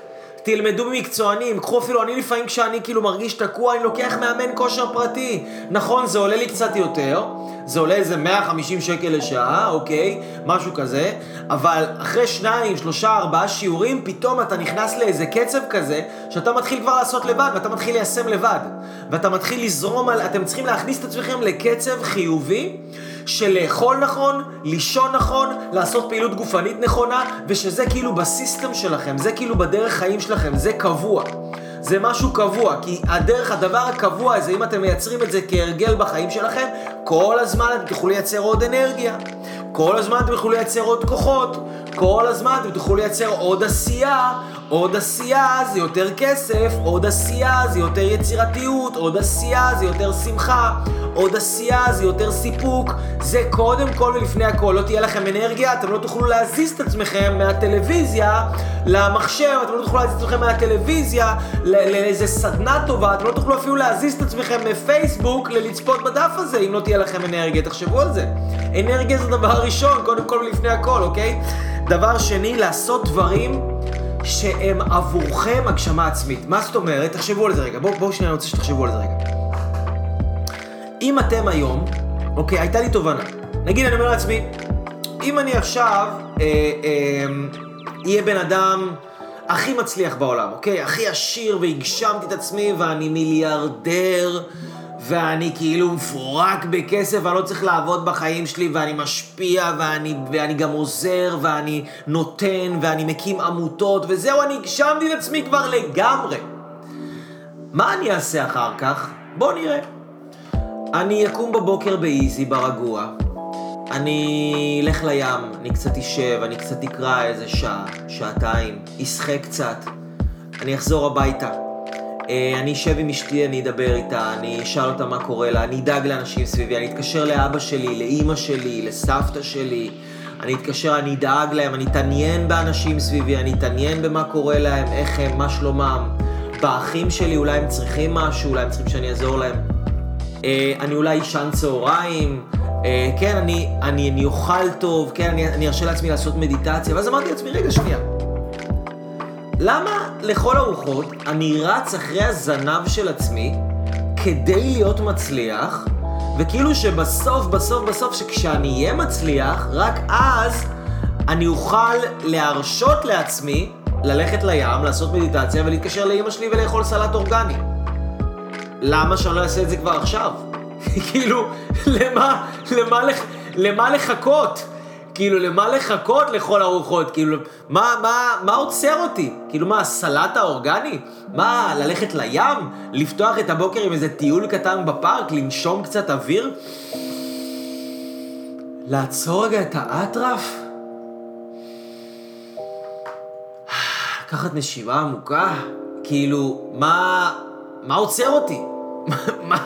Speaker 1: תלמדו ממקצוענים, קחו אפילו, אני לפעמים כשאני כאילו מרגיש תקוע, אני לוקח מאמן כושר פרטי. נכון, זה עולה לי קצת יותר, זה עולה איזה 150 שקל לשעה, אוקיי? משהו כזה, אבל אחרי שניים, שלושה, ארבעה שיעורים, פתאום אתה נכנס לאיזה קצב כזה, שאתה מתחיל כבר לעשות לבד, ואתה מתחיל ליישם לבד. ואתה מתחיל לזרום על, אתם צריכים להכניס את עצמכם לקצב חיובי. של לאכול נכון, לישון נכון, לעשות פעילות גופנית נכונה, ושזה כאילו בסיסטם שלכם, זה כאילו בדרך חיים שלכם, זה קבוע. זה משהו קבוע, כי הדרך, הדבר הקבוע הזה, אם אתם מייצרים את זה כהרגל בחיים שלכם, כל הזמן אתם תוכלו לייצר עוד אנרגיה. כל הזמן אתם תוכלו לייצר עוד כוחות. כל הזמן אתם תוכלו לייצר עוד עשייה, עוד עשייה זה יותר כסף, עוד עשייה זה יותר יצירתיות, עוד עשייה זה יותר שמחה, עוד עשייה זה יותר סיפוק. זה קודם כל ולפני הכל. לא תהיה לכם אנרגיה, אתם לא תוכלו להזיז את עצמכם מהטלוויזיה למחשב, אתם לא תוכלו להזיז את עצמכם מהטלוויזיה לאיזה סדנה טובה, אתם לא תוכלו אפילו להזיז את עצמכם מפייסבוק ללצפות בדף הזה, אם לא תהיה לכם אנרגיה. תחשבו על זה. אנרגיה זה דבר ראשון, קודם כל ולפני הכל, אוקיי? דבר שני, לעשות דברים שהם עבורכם הגשמה עצמית. מה זאת אומרת? תחשבו על זה רגע. בואו בוא שנייה, אני רוצה שתחשבו על זה רגע. אם אתם היום, אוקיי, הייתה לי תובנה. נגיד, אני אומר לעצמי, אם אני עכשיו אהיה אה, אה, בן אדם הכי מצליח בעולם, אוקיי? הכי עשיר והגשמתי את עצמי ואני מיליארדר ואני כאילו מפורק בכסף ואני לא צריך לעבוד בחיים שלי ואני משפיע ואני, ואני גם עוזר ואני נותן ואני מקים עמותות וזהו, אני הגשמתי את עצמי כבר לגמרי. מה אני אעשה אחר כך? בוא נראה. אני אקום בבוקר באיזי, ברגוע. אני אלך לים, אני קצת אשב, אני קצת אקרא איזה שעה, שעתיים, אשחה קצת. אני אחזור הביתה. אה, אני אשב עם אשתי, אני אדבר איתה, אני אשאל אותה מה קורה לה, אני אדאג לאנשים סביבי, אני אתקשר לאבא שלי, לאימא שלי, לסבתא שלי. אני אתקשר, אני אדאג להם, אני אתעניין באנשים סביבי, אני אתעניין במה קורה להם, איך הם, מה שלומם. באחים שלי, אולי הם צריכים משהו, אולי הם צריכים שאני אעזור להם. אה, אני אולי אשן צהריים, אה, כן, אני, אני, אני אוכל טוב, כן, אני, אני ארשה לעצמי לעשות מדיטציה, ואז אמרתי לעצמי, רגע, שנייה. למה לכל הרוחות אני רץ אחרי הזנב של עצמי כדי להיות מצליח, וכאילו שבסוף, בסוף, בסוף, שכשאני אהיה מצליח, רק אז אני אוכל להרשות לעצמי ללכת לים, לעשות מדיטציה ולהתקשר לאימא שלי ולאכול סלט אורגני. למה שאני לא אעשה את זה כבר עכשיו? כאילו, למה, למה, למה לחכות? כאילו, למה לחכות לכל הרוחות? כאילו, מה, מה, מה עוצר אותי? כאילו, מה, הסלט האורגני? מה, ללכת לים? לפתוח את הבוקר עם איזה טיול קטן בפארק? לנשום קצת אוויר? לעצור רגע את האטרף? לקחת נשימה עמוקה? כאילו, מה, מה עוצר אותי? מה,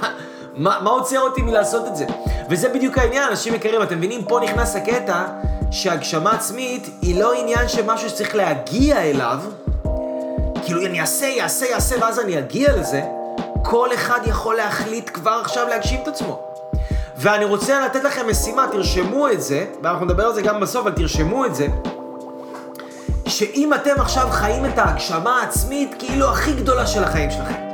Speaker 1: מה, מה עוצר אותי מלעשות את זה? וזה בדיוק העניין, אנשים יקרים, אתם מבינים? פה נכנס הקטע שהגשמה עצמית היא לא עניין שמשהו שצריך להגיע אליו, כאילו אני אעשה, יעשה, יעשה, ואז אני אגיע לזה, כל אחד יכול להחליט כבר עכשיו להגשים את עצמו. ואני רוצה לתת לכם משימה, תרשמו את זה, ואנחנו נדבר על זה גם בסוף, אבל תרשמו את זה, שאם אתם עכשיו חיים את ההגשמה העצמית כאילו הכי גדולה של החיים שלכם,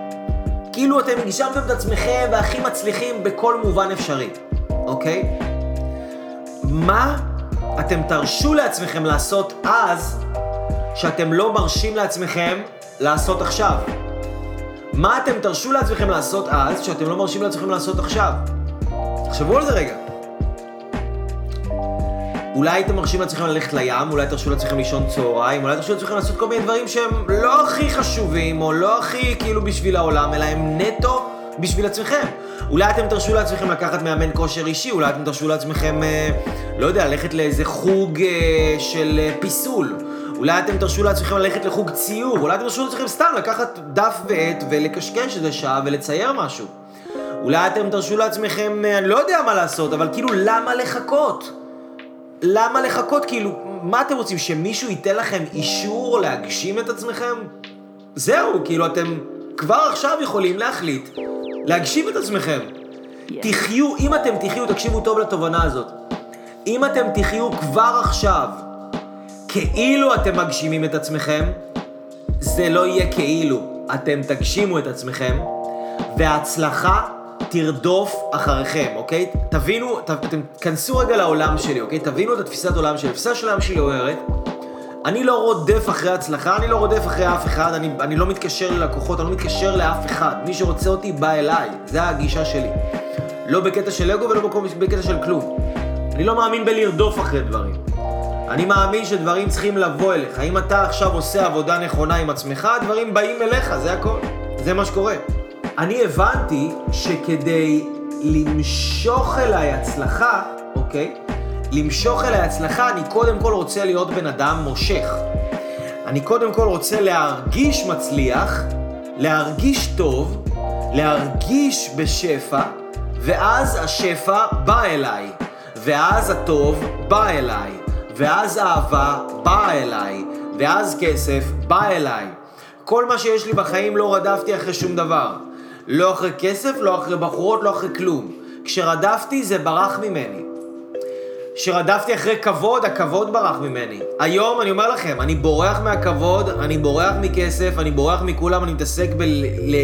Speaker 1: כאילו אתם הגשמתם את עצמכם והכי מצליחים בכל מובן אפשרי, אוקיי? מה אתם תרשו לעצמכם לעשות אז, שאתם לא מרשים לעצמכם לעשות עכשיו? מה אתם תרשו לעצמכם לעשות אז, שאתם לא מרשים לעצמכם לעשות עכשיו? תחשבו על זה רגע. אולי הייתם מרשים לעצמכם ללכת לים, אולי תרשו לעצמכם לישון צהריים, אולי תרשו לעצמכם לעשות כל מיני דברים שהם לא הכי חשובים, או לא הכי כאילו בשביל העולם, אלא הם נטו בשביל עצמכם. אולי אתם תרשו לעצמכם לקחת מאמן כושר אישי, אולי אתם תרשו לעצמכם, אה, לא יודע, ללכת לאיזה חוג אה, של אה, פיסול. אולי אתם תרשו לעצמכם ללכת לחוג ציור, אולי אתם תרשו לעצמכם סתם לקחת דף ועט ולקשקש איזה שעה ולצייר משהו. אולי אתם תרשו לעצמכם, אה, אני לא יודע מה לעשות, אבל כאילו, למה לחכות? למה לחכות? כאילו, מה אתם רוצים, שמישהו ייתן לכם אישור להגשים את עצמכם? זהו, כאילו, אתם כבר עכשיו יכולים להחליט להגשים את עצמכם. תחיו, אם אתם תחיו, תקשיבו טוב לתובנה הזאת. אם אתם תחיו כבר עכשיו כאילו אתם מגשימים את עצמכם, זה לא יהיה כאילו. אתם תגשימו את עצמכם, וההצלחה תרדוף אחריכם, אוקיי? תבינו, ת, אתם כנסו רגע לעולם שלי, אוקיי? תבינו את התפיסת עולם שלי. התפיסה של העולם שלי אומרת, אני לא רודף אחרי הצלחה, אני לא רודף אחרי אף אחד, אני, אני לא מתקשר ללקוחות, אני לא מתקשר לאף אחד. מי שרוצה אותי, בא אליי. זה הגישה שלי. לא בקטע של אגו ולא בקטע של כלום. אני לא מאמין בלרדוף אחרי דברים. אני מאמין שדברים צריכים לבוא אליך. אם אתה עכשיו עושה עבודה נכונה עם עצמך, הדברים באים אליך, זה הכל. זה מה שקורה. אני הבנתי שכדי למשוך אליי הצלחה, אוקיי? למשוך אליי הצלחה, אני קודם כל רוצה להיות בן אדם מושך. אני קודם כל רוצה להרגיש מצליח, להרגיש טוב, להרגיש בשפע, ואז השפע בא אליי, ואז הטוב בא אליי, ואז אהבה באה אליי, ואז כסף בא אליי. כל מה שיש לי בחיים לא רדפתי אחרי שום דבר. לא אחרי כסף, לא אחרי בחורות, לא אחרי כלום. כשרדפתי זה ברח ממני. כשרדפתי אחרי כבוד, הכבוד ברח ממני. היום אני אומר לכם, אני בורח מהכבוד, אני בורח מכסף, אני בורח מכולם, אני מתעסק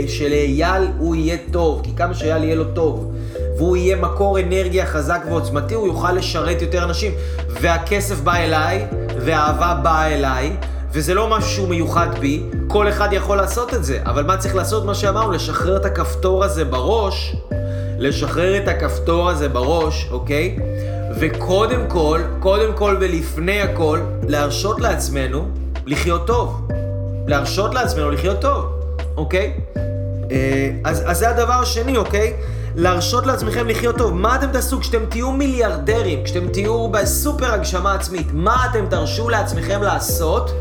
Speaker 1: שלאייל הוא יהיה טוב, כי כמה שאייל יהיה לו טוב, והוא יהיה מקור אנרגיה חזק ועוצמתי, הוא יוכל לשרת יותר אנשים. והכסף בא אליי, והאהבה באה אליי, וזה לא משהו מיוחד בי, כל אחד יכול לעשות את זה, אבל מה צריך לעשות? מה שאמרנו, לשחרר את הכפתור הזה בראש, לשחרר את הכפתור הזה בראש, אוקיי? וקודם כל, קודם כל ולפני הכל, להרשות לעצמנו לחיות טוב. להרשות לעצמנו לחיות טוב, אוקיי? אה, אז, אז זה הדבר השני, אוקיי? להרשות לעצמכם לחיות טוב. מה אתם תעשו כשאתם תהיו מיליארדרים, כשאתם תהיו בסופר הגשמה עצמית? מה אתם תרשו לעצמכם לעשות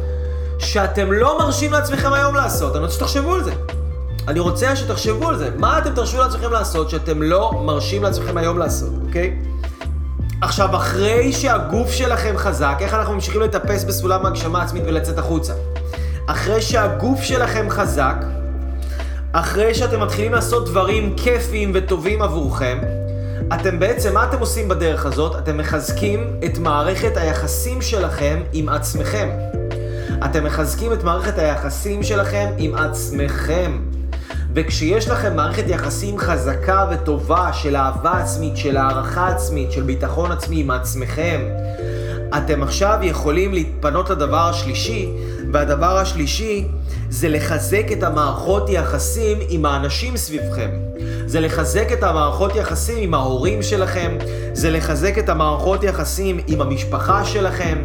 Speaker 1: שאתם לא מרשים לעצמכם היום לעשות? אני רוצה שתחשבו על זה. אני רוצה שתחשבו על זה. מה אתם תרשו לעצמכם לעשות שאתם לא מרשים לעצמכם היום לעשות, אוקיי? עכשיו, אחרי שהגוף שלכם חזק, איך אנחנו ממשיכים לטפס בסולם ההגשמה העצמית ולצאת החוצה? אחרי שהגוף שלכם חזק, אחרי שאתם מתחילים לעשות דברים כיפיים וטובים עבורכם, אתם בעצם, מה אתם עושים בדרך הזאת? אתם מחזקים את מערכת היחסים שלכם עם עצמכם. אתם מחזקים את מערכת היחסים שלכם עם עצמכם. וכשיש לכם מערכת יחסים חזקה וטובה של אהבה עצמית, של הערכה עצמית, של ביטחון עצמי עם עצמכם, אתם עכשיו יכולים להתפנות לדבר השלישי, והדבר השלישי זה לחזק את המערכות יחסים עם האנשים סביבכם. זה לחזק את המערכות יחסים עם ההורים שלכם, זה לחזק את המערכות יחסים עם המשפחה שלכם,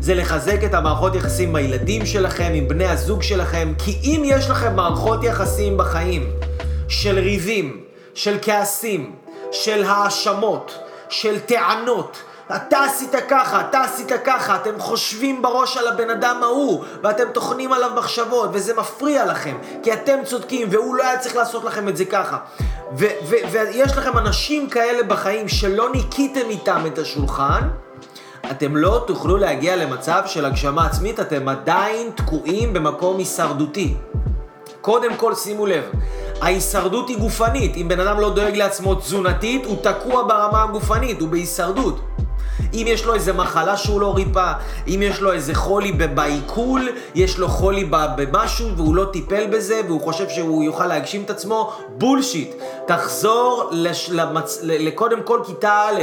Speaker 1: זה לחזק את המערכות יחסים עם הילדים שלכם, עם בני הזוג שלכם, כי אם יש לכם מערכות יחסים בחיים של ריבים, של כעסים, של האשמות, של טענות, אתה עשית ככה, אתה עשית ככה, אתם חושבים בראש על הבן אדם ההוא, ואתם טוחנים עליו מחשבות, וזה מפריע לכם, כי אתם צודקים, והוא לא היה צריך לעשות לכם את זה ככה. ויש לכם אנשים כאלה בחיים שלא ניקיתם איתם את השולחן, אתם לא תוכלו להגיע למצב של הגשמה עצמית, אתם עדיין תקועים במקום הישרדותי. קודם כל שימו לב, ההישרדות היא גופנית, אם בן אדם לא דואג לעצמו תזונתית, הוא תקוע ברמה הגופנית, הוא בהישרדות. אם יש לו איזה מחלה שהוא לא ריפא, אם יש לו איזה חולי בעיכול, יש לו חולי במשהו והוא לא טיפל בזה והוא חושב שהוא יוכל להגשים את עצמו, בולשיט. תחזור לש, למצ... לקודם כל כיתה א',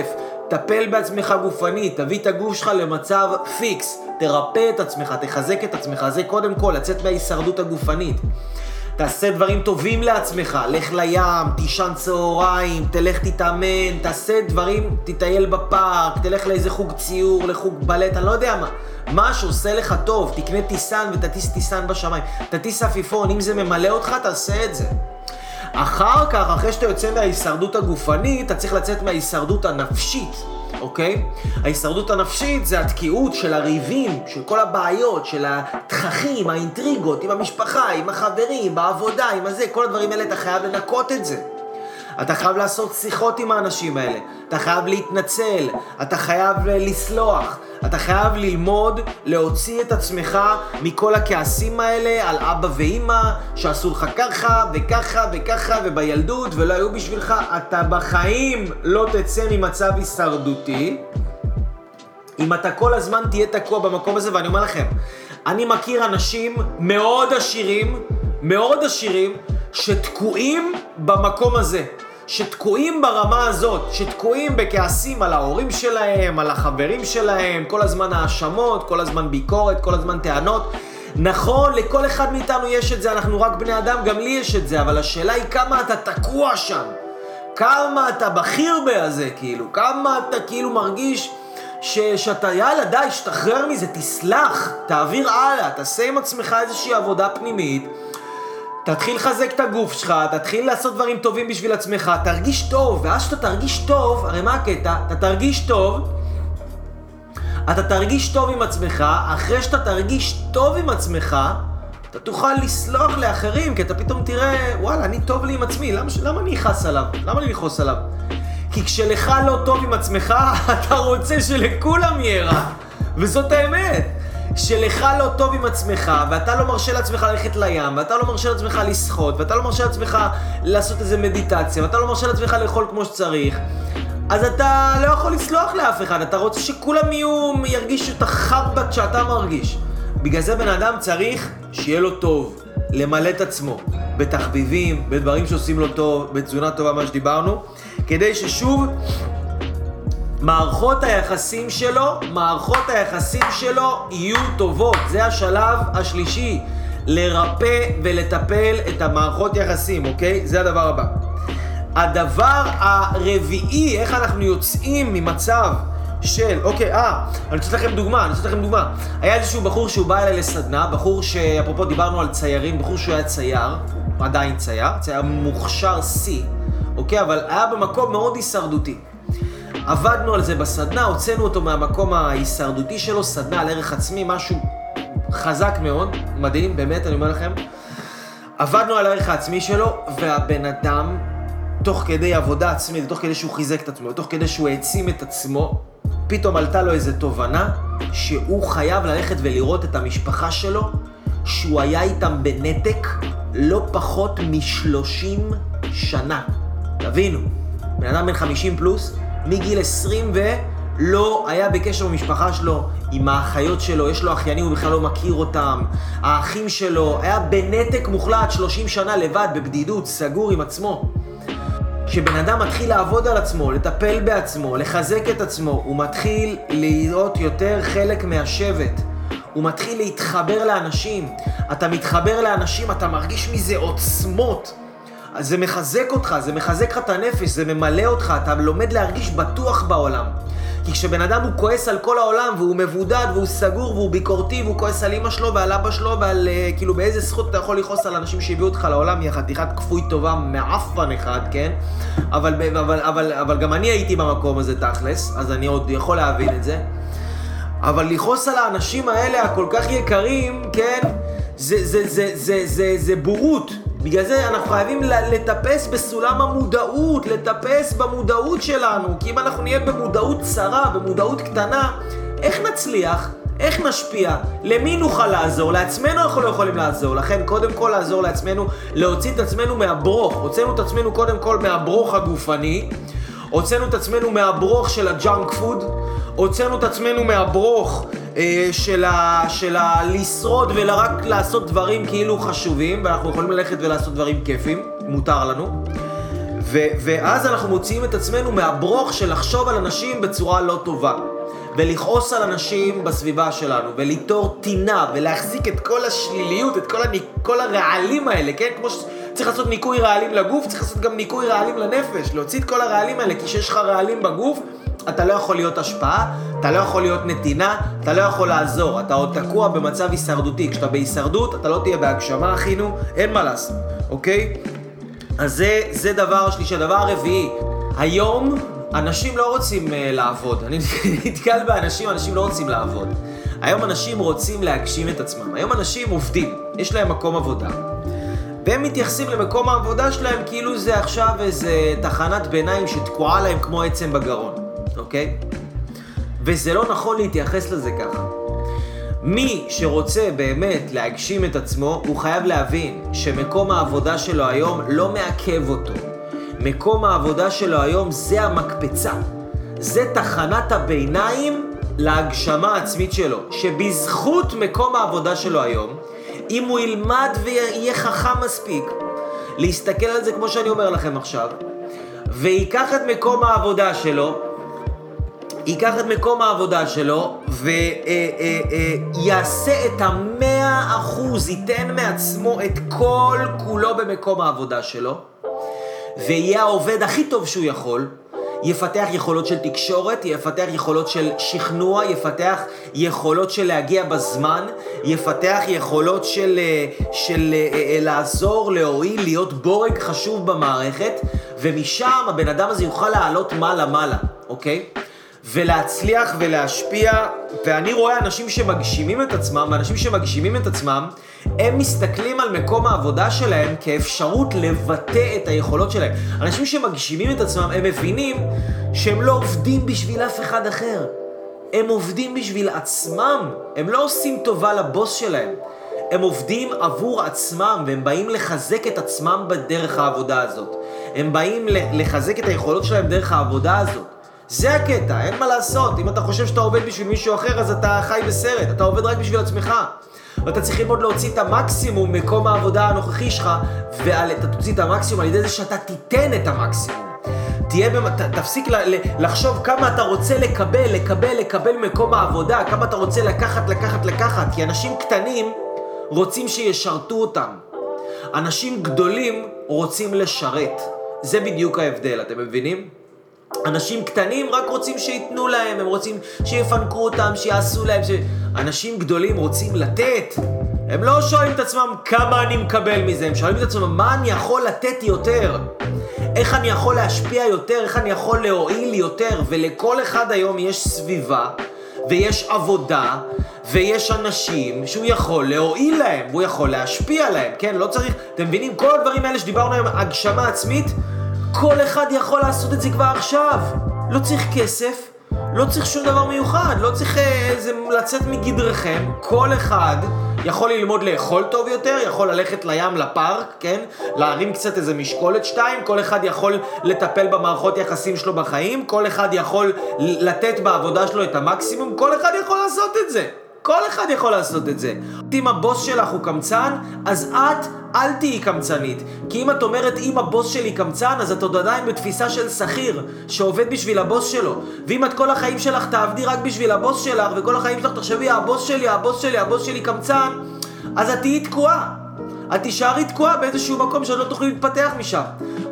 Speaker 1: טפל בעצמך גופנית, תביא את הגוף שלך למצב פיקס, תרפא את עצמך, תחזק את עצמך, זה קודם כל, לצאת מההישרדות הגופנית. תעשה דברים טובים לעצמך, לך לים, תישן צהריים, תלך תתאמן, תעשה דברים, תטייל בפארק, תלך לאיזה חוג ציור, לחוג בלט, אני לא יודע מה. מה שעושה לך טוב, תקנה טיסן ותטיס טיסן בשמיים. תטיס עפיפון, אם זה ממלא אותך, תעשה את זה. אחר כך, אחרי שאתה יוצא מההישרדות הגופנית, אתה צריך לצאת מההישרדות הנפשית. אוקיי? ההישרדות הנפשית זה התקיעות של הריבים, של כל הבעיות, של התככים, האינטריגות, עם המשפחה, עם החברים, בעבודה, עם הזה, כל הדברים האלה, אתה חייב לנקות את זה. אתה חייב לעשות שיחות עם האנשים האלה, אתה חייב להתנצל, אתה חייב לסלוח, אתה חייב ללמוד להוציא את עצמך מכל הכעסים האלה על אבא ואימא שעשו לך ככה וככה וככה ובילדות ולא היו בשבילך. אתה בחיים לא תצא ממצב הישרדותי אם אתה כל הזמן תהיה תקוע במקום הזה, ואני אומר לכם, אני מכיר אנשים מאוד עשירים, מאוד עשירים, שתקועים במקום הזה. שתקועים ברמה הזאת, שתקועים בכעסים על ההורים שלהם, על החברים שלהם, כל הזמן האשמות, כל הזמן ביקורת, כל הזמן טענות. נכון, לכל אחד מאיתנו יש את זה, אנחנו רק בני אדם, גם לי יש את זה, אבל השאלה היא כמה אתה תקוע שם. כמה אתה בכיר בזה, כאילו, כמה אתה כאילו מרגיש ש, שאתה, יאללה, די, שתחרר מזה, תסלח, תעביר הלאה, תעשה עם עצמך איזושהי עבודה פנימית. תתחיל לחזק את הגוף שלך, תתחיל לעשות דברים טובים בשביל עצמך, תרגיש טוב, ואז כשאתה תרגיש טוב, הרי מה הקטע? אתה תרגיש טוב, אתה תרגיש טוב עם עצמך, אחרי שאתה תרגיש טוב עם עצמך, אתה תוכל לסלוח לאחרים, כי אתה פתאום תראה, וואלה, אני טוב לי עם עצמי, למה, למה אני אכעס עליו? למה אני לכעוס עליו? כי כשלך לא טוב עם עצמך, אתה רוצה שלכולם יהיה רע. וזאת האמת. שלך לא טוב עם עצמך, ואתה לא מרשה לעצמך ללכת לים, ואתה לא מרשה לעצמך לשחות, ואתה לא מרשה לעצמך לעשות איזה מדיטציה, ואתה לא מרשה לעצמך לאכול כמו שצריך, אז אתה לא יכול לסלוח לאף אחד, אתה רוצה שכולם יהיו, ירגישו את החרבט שאתה מרגיש. בגלל זה בן אדם צריך שיהיה לו טוב, למלא את עצמו, בתחביבים, בדברים שעושים לו טוב, בתזונה טובה, מה שדיברנו, כדי ששוב מערכות היחסים שלו, מערכות היחסים שלו יהיו טובות. זה השלב השלישי, לרפא ולטפל את המערכות יחסים, אוקיי? זה הדבר הבא. הדבר הרביעי, איך אנחנו יוצאים ממצב של, אוקיי, אה, אני רוצה לכם דוגמה, אני רוצה לכם דוגמה. היה איזשהו בחור שהוא בא אליי לסדנה, בחור שאפרופו דיברנו על ציירים, בחור שהוא היה צייר, עדיין צייר, צייר מוכשר שיא, אוקיי, אבל היה במקום מאוד הישרדותי. עבדנו על זה בסדנה, הוצאנו אותו מהמקום ההישרדותי שלו, סדנה על ערך עצמי, משהו חזק מאוד, מדהים, באמת, אני אומר לכם. עבדנו על הערך העצמי שלו, והבן אדם, תוך כדי עבודה עצמית, תוך כדי שהוא חיזק את עצמו, תוך כדי שהוא העצים את עצמו, פתאום עלתה לו איזו תובנה שהוא חייב ללכת ולראות את המשפחה שלו, שהוא היה איתם בנתק לא פחות משלושים שנה. תבינו, בן אדם בן 50 פלוס, מגיל 20 ולא היה בקשר במשפחה שלו, עם האחיות שלו, יש לו אחיינים, הוא בכלל לא מכיר אותם. האחים שלו, היה בנתק מוחלט 30 שנה לבד, בבדידות, סגור עם עצמו. כשבן אדם מתחיל לעבוד על עצמו, לטפל בעצמו, לחזק את עצמו, הוא מתחיל להיות יותר חלק מהשבט. הוא מתחיל להתחבר לאנשים. אתה מתחבר לאנשים, אתה מרגיש מזה עוצמות. זה מחזק אותך, זה מחזק לך את הנפש, זה ממלא אותך, אתה לומד להרגיש בטוח בעולם. כי כשבן אדם הוא כועס על כל העולם, והוא מבודד, והוא סגור, והוא ביקורתי, והוא כועס על אמא שלו ועל אבא שלו, ועל uh, כאילו באיזה זכות אתה יכול לכעוס על אנשים שהביאו אותך לעולם, היא חתיכת כפוי טובה מעפן אחד, כן? אבל, אבל, אבל, אבל גם אני הייתי במקום הזה תכלס, אז אני עוד יכול להבין את זה. אבל לכעוס על האנשים האלה הכל כך יקרים, כן? זה, זה, זה, זה, זה, זה, זה בורות. בגלל זה אנחנו חייבים לטפס בסולם המודעות, לטפס במודעות שלנו. כי אם אנחנו נהיה במודעות צרה, במודעות קטנה, איך נצליח? איך נשפיע? למי נוכל לעזור? לעצמנו אנחנו לא יכולים לעזור. לכן קודם כל לעזור לעצמנו, להוציא את עצמנו מהברוך. הוצאנו את עצמנו קודם כל מהברוך הגופני, הוצאנו את עצמנו מהברוך של הג'אנק פוד, הוצאנו את עצמנו מהברוך של, ה, של הלשרוד ורק לעשות דברים כאילו חשובים, ואנחנו יכולים ללכת ולעשות דברים כיפים, מותר לנו. ו, ואז אנחנו מוציאים את עצמנו מהברוך של לחשוב על אנשים בצורה לא טובה. ולכעוס על אנשים בסביבה שלנו, ולנטור טינה, ולהחזיק את כל השליליות, את כל, הניק, כל הרעלים האלה, כן? כמו שצריך לעשות ניקוי רעלים לגוף, צריך לעשות גם ניקוי רעלים לנפש, להוציא את כל הרעלים האלה, כי כשיש לך רעלים בגוף, אתה לא יכול להיות השפעה, אתה לא יכול להיות נתינה, אתה לא יכול לעזור, אתה עוד תקוע במצב הישרדותי. כשאתה בהישרדות, אתה לא תהיה בהגשמה, אחינו, אין מה לעשות, אוקיי? אז זה, זה דבר שלישי. הדבר הרביעי, היום אנשים לא רוצים uh, לעבוד. אני נתקל באנשים, אנשים לא רוצים לעבוד. היום אנשים רוצים להגשים את עצמם. היום אנשים עובדים, יש להם מקום עבודה. והם מתייחסים למקום העבודה שלהם כאילו זה עכשיו איזה תחנת ביניים שתקועה להם כמו עצם בגרון. אוקיי? וזה לא נכון להתייחס לזה ככה. מי שרוצה באמת להגשים את עצמו, הוא חייב להבין שמקום העבודה שלו היום לא מעכב אותו. מקום העבודה שלו היום זה המקפצה. זה תחנת הביניים להגשמה העצמית שלו. שבזכות מקום העבודה שלו היום, אם הוא ילמד ויהיה חכם מספיק, להסתכל על זה כמו שאני אומר לכם עכשיו, וייקח את מקום העבודה שלו, ייקח את מקום העבודה שלו ויעשה אה, אה, אה, את המאה אחוז, ייתן מעצמו את כל כולו במקום העבודה שלו, ויהיה העובד הכי טוב שהוא יכול, יפתח יכולות של תקשורת, יפתח יכולות של שכנוע, יפתח יכולות של להגיע בזמן, יפתח יכולות של, של לעזור, להועיל, להיות בורג חשוב במערכת, ומשם הבן אדם הזה יוכל לעלות מעלה-מעלה, אוקיי? ולהצליח ולהשפיע, ואני רואה אנשים שמגשימים את עצמם, ואנשים שמגשימים את עצמם, הם מסתכלים על מקום העבודה שלהם כאפשרות לבטא את היכולות שלהם. אנשים שמגשימים את עצמם, הם מבינים שהם לא עובדים בשביל אף אחד אחר. הם עובדים בשביל עצמם, הם לא עושים טובה לבוס שלהם. הם עובדים עבור עצמם, והם באים לחזק את עצמם בדרך העבודה הזאת. הם באים לחזק את היכולות שלהם דרך העבודה הזאת. זה הקטע, אין מה לעשות. אם אתה חושב שאתה עובד בשביל מישהו אחר, אז אתה חי בסרט, אתה עובד רק בשביל עצמך. ואתה צריך ללמוד להוציא את המקסימום ממקום העבודה הנוכחי שלך, ואתה תוציא את המקסימום על ידי זה שאתה תיתן את המקסימום. תהיה, במ... ת, תפסיק ל, לחשוב כמה אתה רוצה לקבל, לקבל, לקבל מקום העבודה, כמה אתה רוצה לקחת, לקחת, לקחת, כי אנשים קטנים רוצים שישרתו אותם. אנשים גדולים רוצים לשרת. זה בדיוק ההבדל, אתם מבינים? אנשים קטנים רק רוצים שייתנו להם, הם רוצים שיפנקו אותם, שיעשו להם, ש... אנשים גדולים רוצים לתת. הם לא שואלים את עצמם כמה אני מקבל מזה, הם שואלים את עצמם מה אני יכול לתת יותר. איך אני יכול להשפיע יותר, איך אני יכול להועיל יותר, ולכל אחד היום יש סביבה, ויש עבודה, ויש אנשים שהוא יכול להועיל להם, והוא יכול להשפיע להם, כן? לא צריך, אתם מבינים? כל הדברים האלה שדיברנו היום, הגשמה עצמית, כל אחד יכול לעשות את זה כבר עכשיו. לא צריך כסף, לא צריך שום דבר מיוחד, לא צריך איזה לצאת מגדרכם. כל אחד יכול ללמוד לאכול טוב יותר, יכול ללכת לים, לפארק, כן? להרים קצת איזה משקולת שתיים, כל אחד יכול לטפל במערכות יחסים שלו בחיים, כל אחד יכול לתת בעבודה שלו את המקסימום, כל אחד יכול לעשות את זה. כל אחד יכול לעשות את זה. אם הבוס שלך הוא קמצן, אז את אל תהיי קמצנית. כי אם את אומרת, אם הבוס שלי קמצן, אז את עוד עדיין בתפיסה של שכיר, שעובד בשביל הבוס שלו. ואם את כל החיים שלך תעבדי רק בשביל הבוס שלך, וכל החיים שלך תחשבי, הבוס שלי, הבוס שלי, הבוס שלי קמצן, אז את תהיי תקועה. את תישארי תקועה באיזשהו מקום שאת לא תוכלי להתפתח משם.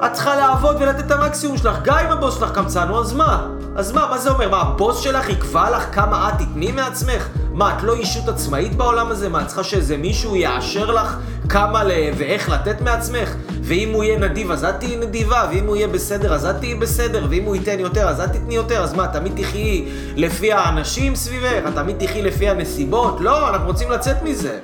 Speaker 1: את צריכה לעבוד ולתת את המקסימום שלך, גם אם הבוס שלך קמצן, אז מה? אז מה, מה זה אומר? מה, הבוס שלך יקבע לך כמה את תתני מעצמך? מה, את לא אישות עצמאית בעולם הזה? מה, את צריכה שאיזה מישהו יאשר לך כמה ל... ואיך לתת מעצמך? ואם הוא יהיה נדיב אז את תהיי נדיבה, ואם הוא יהיה בסדר אז את תהיי בסדר, ואם הוא ייתן יותר אז את תתני יותר, אז מה, תמיד תחיי לפי האנשים סביבך? את תמיד תחיי לפי הנסיבות? לא, אנחנו רוצים לצאת מזה.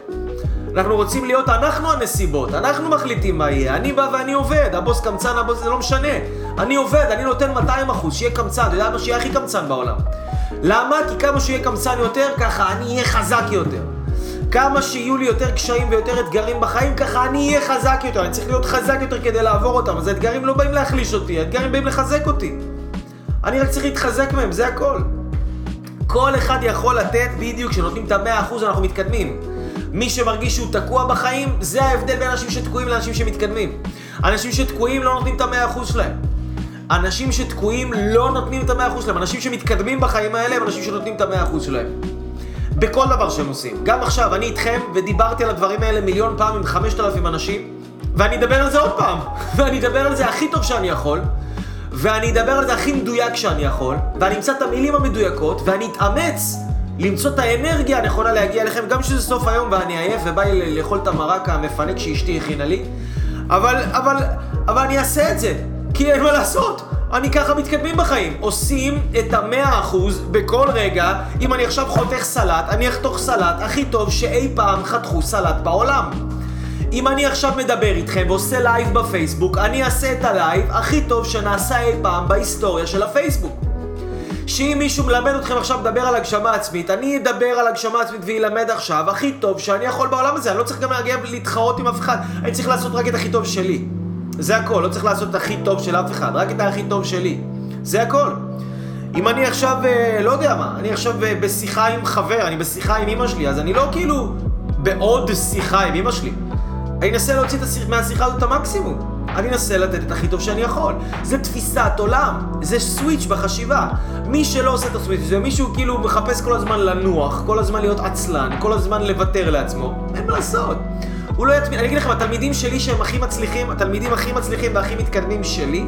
Speaker 1: אנחנו רוצים להיות אנחנו הנסיבות, אנחנו מחליטים מה יהיה. אני בא ואני עובד, הבוס קמצן, הבוס זה לא משנה. אני עובד, אני נותן 200 אחוז, שיהיה קמצן, אתה יודע מה שיהיה הכי קמצן בעולם. למה? כי כמה שיהיה קמצן יותר, ככה אני אהיה חזק יותר. כמה שיהיו לי יותר קשיים ויותר אתגרים בחיים, ככה אני אהיה חזק יותר. אני צריך להיות חזק יותר כדי לעבור אותם. אז האתגרים לא באים להחליש אותי, האתגרים באים לחזק אותי. אני רק צריך להתחזק מהם, זה הכל. כל אחד יכול לתת בדיוק, כשנותנים את המאה אחוז אנחנו מתקדמים. מי שמרגיש שהוא תקוע בחיים, זה ההבדל בין אנשים שתקועים לאנשים שמתקדמים. אנשים שתקועים לא נותנים את המאה אחוז שלהם. אנשים שתקועים לא נותנים את המאה אחוז שלהם. אנשים שמתקדמים בחיים האלה הם אנשים שנותנים את המאה אחוז שלהם. בכל דבר שהם עושים. גם עכשיו, אני איתכם, ודיברתי על הדברים האלה מיליון פעם עם חמשת אלפים אנשים, ואני אדבר על זה עוד פעם. ואני אדבר על זה הכי טוב שאני יכול, ואני אדבר על זה הכי מדויק שאני יכול, ואני אמצא את המילים המדויקות, ואני אתאמץ למצוא את האנרגיה הנכונה להגיע אליכם, גם שזה סוף היום ואני עייף ובא לי לאכול את המרק המפנק שאשתי הכינה לי. אבל, אבל, אבל אני אעשה את זה, כי אין מה לעשות. אני ככה מתקדמים בחיים. עושים את המאה אחוז בכל רגע. אם אני עכשיו חותך סלט, אני אחתוך סלט הכי טוב שאי פעם חתכו סלט בעולם. אם אני עכשיו מדבר איתכם ועושה לייב בפייסבוק, אני אעשה את הלייב הכי טוב שנעשה אי פעם בהיסטוריה של הפייסבוק. שאם מישהו מלמד אתכם עכשיו לדבר על הגשמה עצמית, אני אדבר על הגשמה עצמית וילמד עכשיו הכי טוב שאני יכול בעולם הזה. אני לא צריך גם להגיע להתחרות עם אף אחד, אני צריך לעשות רק את הכי טוב שלי. זה הכל, לא צריך לעשות את הכי טוב של אף אחד, רק את הכי טוב שלי. זה הכל. אם אני עכשיו, אה, לא יודע מה, אני עכשיו אה, בשיחה עם חבר, אני בשיחה עם אמא שלי, אז אני לא כאילו בעוד שיחה עם אמא שלי. אני אנסה להוציא מהשיחה הזאת את המקסימום. אני אנסה לתת את הכי טוב שאני יכול. זה תפיסת עולם, זה סוויץ' בחשיבה. מי שלא עושה את הסוויץ' זה מישהו כאילו מחפש כל הזמן לנוח, כל הזמן להיות עצלן, כל הזמן לוותר לעצמו. אין מה לעשות. הוא לא יתמיד, אני אגיד לכם, התלמידים שלי שהם הכי מצליחים, התלמידים הכי מצליחים והכי מתקדמים שלי,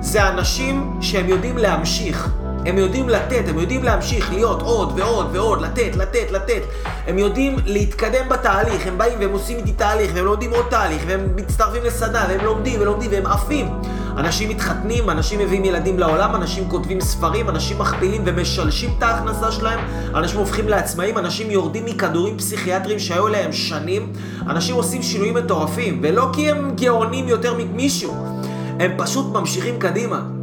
Speaker 1: זה אנשים שהם יודעים להמשיך. הם יודעים לתת, הם יודעים להמשיך להיות עוד ועוד ועוד, לתת, לתת, לתת. הם יודעים להתקדם בתהליך, הם באים והם עושים איתי תהליך, והם לומדים עוד תהליך, והם מצטרפים לסדנה, והם לומדים ולומדים והם עפים. אנשים מתחתנים, אנשים מביאים ילדים לעולם, אנשים כותבים ספרים, אנשים מכפילים ומשלשים את ההכנסה שלהם, אנשים הופכים לעצמאים, אנשים יורדים מכדורים פסיכיאטריים שהיו להם שנים, אנשים עושים שינויים מטורפים, ולא כי הם גאונים יותר ממישהו, הם פשוט ממשיכים קדימה.